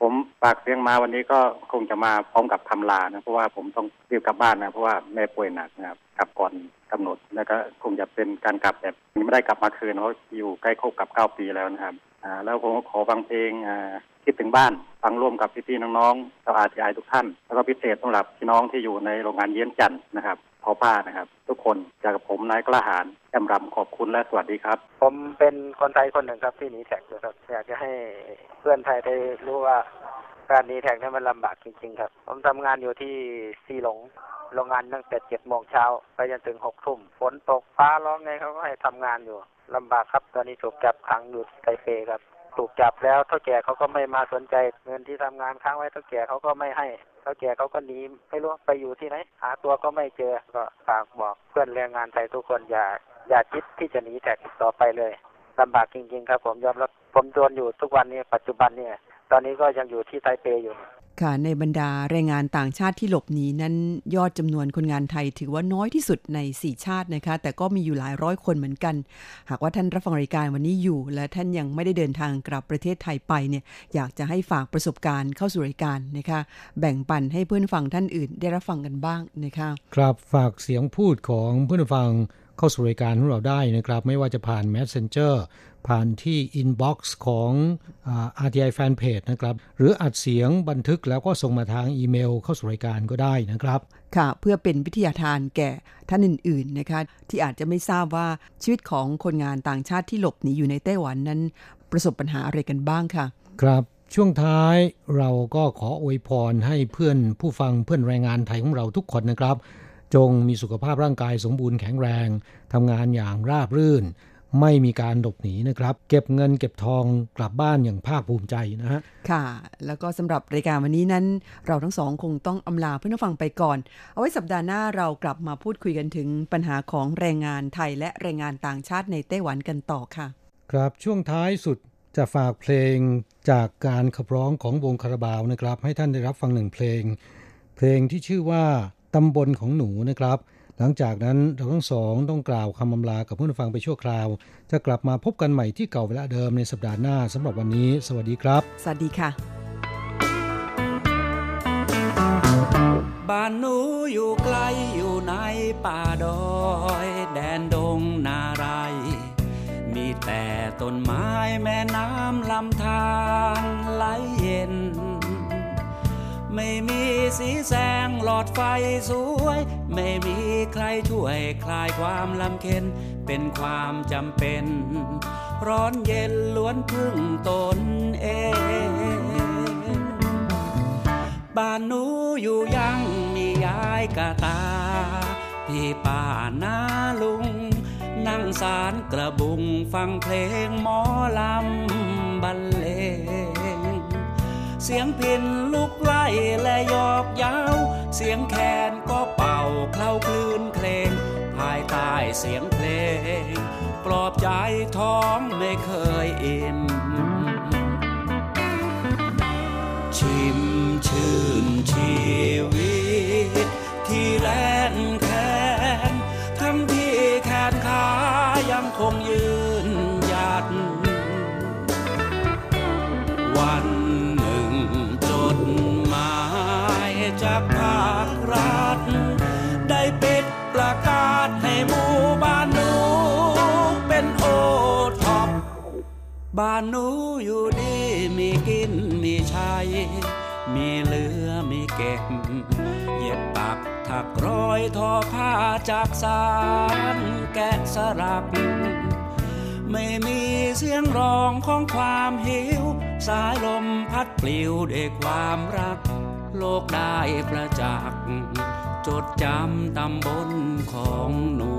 ผมฝากเสียงมาวันนี้ก็คงจะมาพร้อมกับทำลานะเพราะว่าผมต้องรีบกลับบ้านนะเพราะว่าแม่ป่วยหนักนะครับกลับก่อนกำหนดแล้วก็คงจะเป็นการกลับแบบไม่ได้กลับมาคืนเพราะอยู่ใกล้ครบกับเก้าปีแล้วนะครับอ่าแล้วผมก็ขอฟังเพลงอ่าคิดถึงบ้านฟังร่วมกับพี่ๆน้องๆชาวอาทีไอทุกท่าน แล้วก็พิเศษสำหรับพี่น้องที่อยู่ในโรงงานเยี่ยนจันทร์นะครับ ทอผ้านะครับ ทุกคนจากกับผมนายกล้าหาญแอมรำขอบคุณและสวัสดีครับ ผมเป็นคนไทยคนหนึ่งครับที่หนีแท็กนะครับอยากจะให้เพื่อนไทยได้รู้ว่าการหนีแท็กนั้นมันลำบากจริง ๆ ครับ ผมทำงานอยู่ที่ซีหลงโรงงานตั้งแต่เจ็ดโมงเช้าไปจนถึงหกทุ่มฝนตกฟ้าร้องไงเขาก็ให้ทำงานอยู่ลำบากครับ ตอนนี้ถูกจับขังอยู่ไทเปครับ ถูกจับแล้วเท่าแก่เขาก็ไม่มาสนใจ เงินที่ทำงานค้างไว้เท่าแก่เขาก็ไม่ให้เท่าแก่เขาก็หนีไม่รู้ไปอยู่ที่ไหนหาตัวก็ไม่เจอก็ฝากบอกเพื่อนแรงงานไทยทุกคนอย่าอย่าคิดที่จะหนีแท็กต่อไปเลยลำบากจริง ๆ ครับ ผมยอมรับผมโดนอยู่ทุกวันนี้ปัจจุบันเนี่ยตอนนี้ก็ยังอยู่ที่ไทเปอยู่ ค่ะในบรรดาแรงงานต่างชาติที่หลบหนีนั้นยอดจำนวนคนงานไทยถือว่าน้อยที่สุดใน 4 ชาตินะคะ แต่ก็มีอยู่หลายร้อยคนเหมือนกัน หากว่าท่านรับฟังรายการวันนี้อยู่ และท่านยังไม่ได้เดินทางกลับประเทศไทยไปเนี่ยอยากจะให้ฝากประสบการณ์เข้าสู่รายการนะคะ แบ่งปันให้เพื่อนฟังท่านอื่นได้รับฟังกันบ้างนะคะ ครับฝากเสียงพูดของเพื่อนฟัง เข้าสู่รายการของเราได้นะครับ ไม่ว่าจะผ่าน Messenger ผ่านที่ inbox ของ RTI Fanpage นะครับ หรืออัดเสียงบันทึกแล้วก็ส่งมาทางอีเมลเข้าสู่รายการก็ได้นะครับ ค่ะ เพื่อเป็นวิทยาทานแก่ท่านอื่น ๆ นะคะ ที่อาจจะไม่ทราบว่าชีวิตของคนงานต่างชาติที่หลบหนีอยู่ในไต้หวันนั้น ประสบปัญหาอะไรกันบ้างค่ะ ครับช่วงท้ายเราก็ขออวยพรให้เพื่อนผู้ฟังเพื่อนแรงงานไทยของเราทุกคนนะครับ จงมีสุขภาพร่างกายสมบูรณ์แข็งแรงทำงานอย่างราบรื่น ไม่มีการหลบหนีนะครับ เก็บเงินเก็บทองกลับบ้านอย่างภาคภูมิใจนะฮะค่ะ แล้วก็สำหรับรายการวันนี้นั้น เราทั้งสองคงต้องอำลาเพื่อนผู้ฟังไปก่อน เอาไว้สัปดาห์หน้าเรากลับมาพูดคุยกันถึงปัญหาของแรงงานไทยและแรงงานต่างชาติในไต้หวันกันต่อค่ะ ครับช่วงท้ายสุดจะฝากเพลงจากการขับร้องของวงคาราบาวนะครับ ให้ท่านได้รับฟังหนึ่งเพลง เพลงที่ชื่อว่า ตำบลของหนูนะครับ หลังจากนั้นเราทั้งสองต้องกล่าวคำอำลากับผู้ฟังไปชั่วคราว จะกลับมาพบกันใหม่ที่เก่าเวลาเดิมในสัปดาห์หน้าสำหรับวันนี้ สวัสดีครับ สวัสดีค่ะ บ้านหนูอยู่ไกลอยู่ในป่าดอยแดนดงนาไรมีแต่ต้นไม้แม่น้ำลำธารไหลเย็น ไม่มีสีแสงหลอดไฟสวย ไม่มีใครช่วยคลายความลำเค็น เป็นความจำเป็น ร้อนเย็นล้วนพึ่งตนเองบ้านหนูอยู่ยังมียายกะตา พี่ป้าน้าลุง นั่งสารกระบุงฟังเพลงหมอลำบรรเลง เสียงพินลุกไล่และยอกยาว เสียงแคนก็เป่าเคล้าคลื่นเพลง ภายใต้เสียงเพลง ปลอบใจท้องไม่เคยอิ่ม บ้านหนูอยู่ดีมีกินมีใช้มีเหลือมีเก็บเย็บปักถักร้อยทอผ้าจากสารแกะสลัก ไม่มีเสียงร้องของความหิว สายลมพัดปลิวด้วยความรัก โลกได้ประจักษ์จดจำตำบลของหนู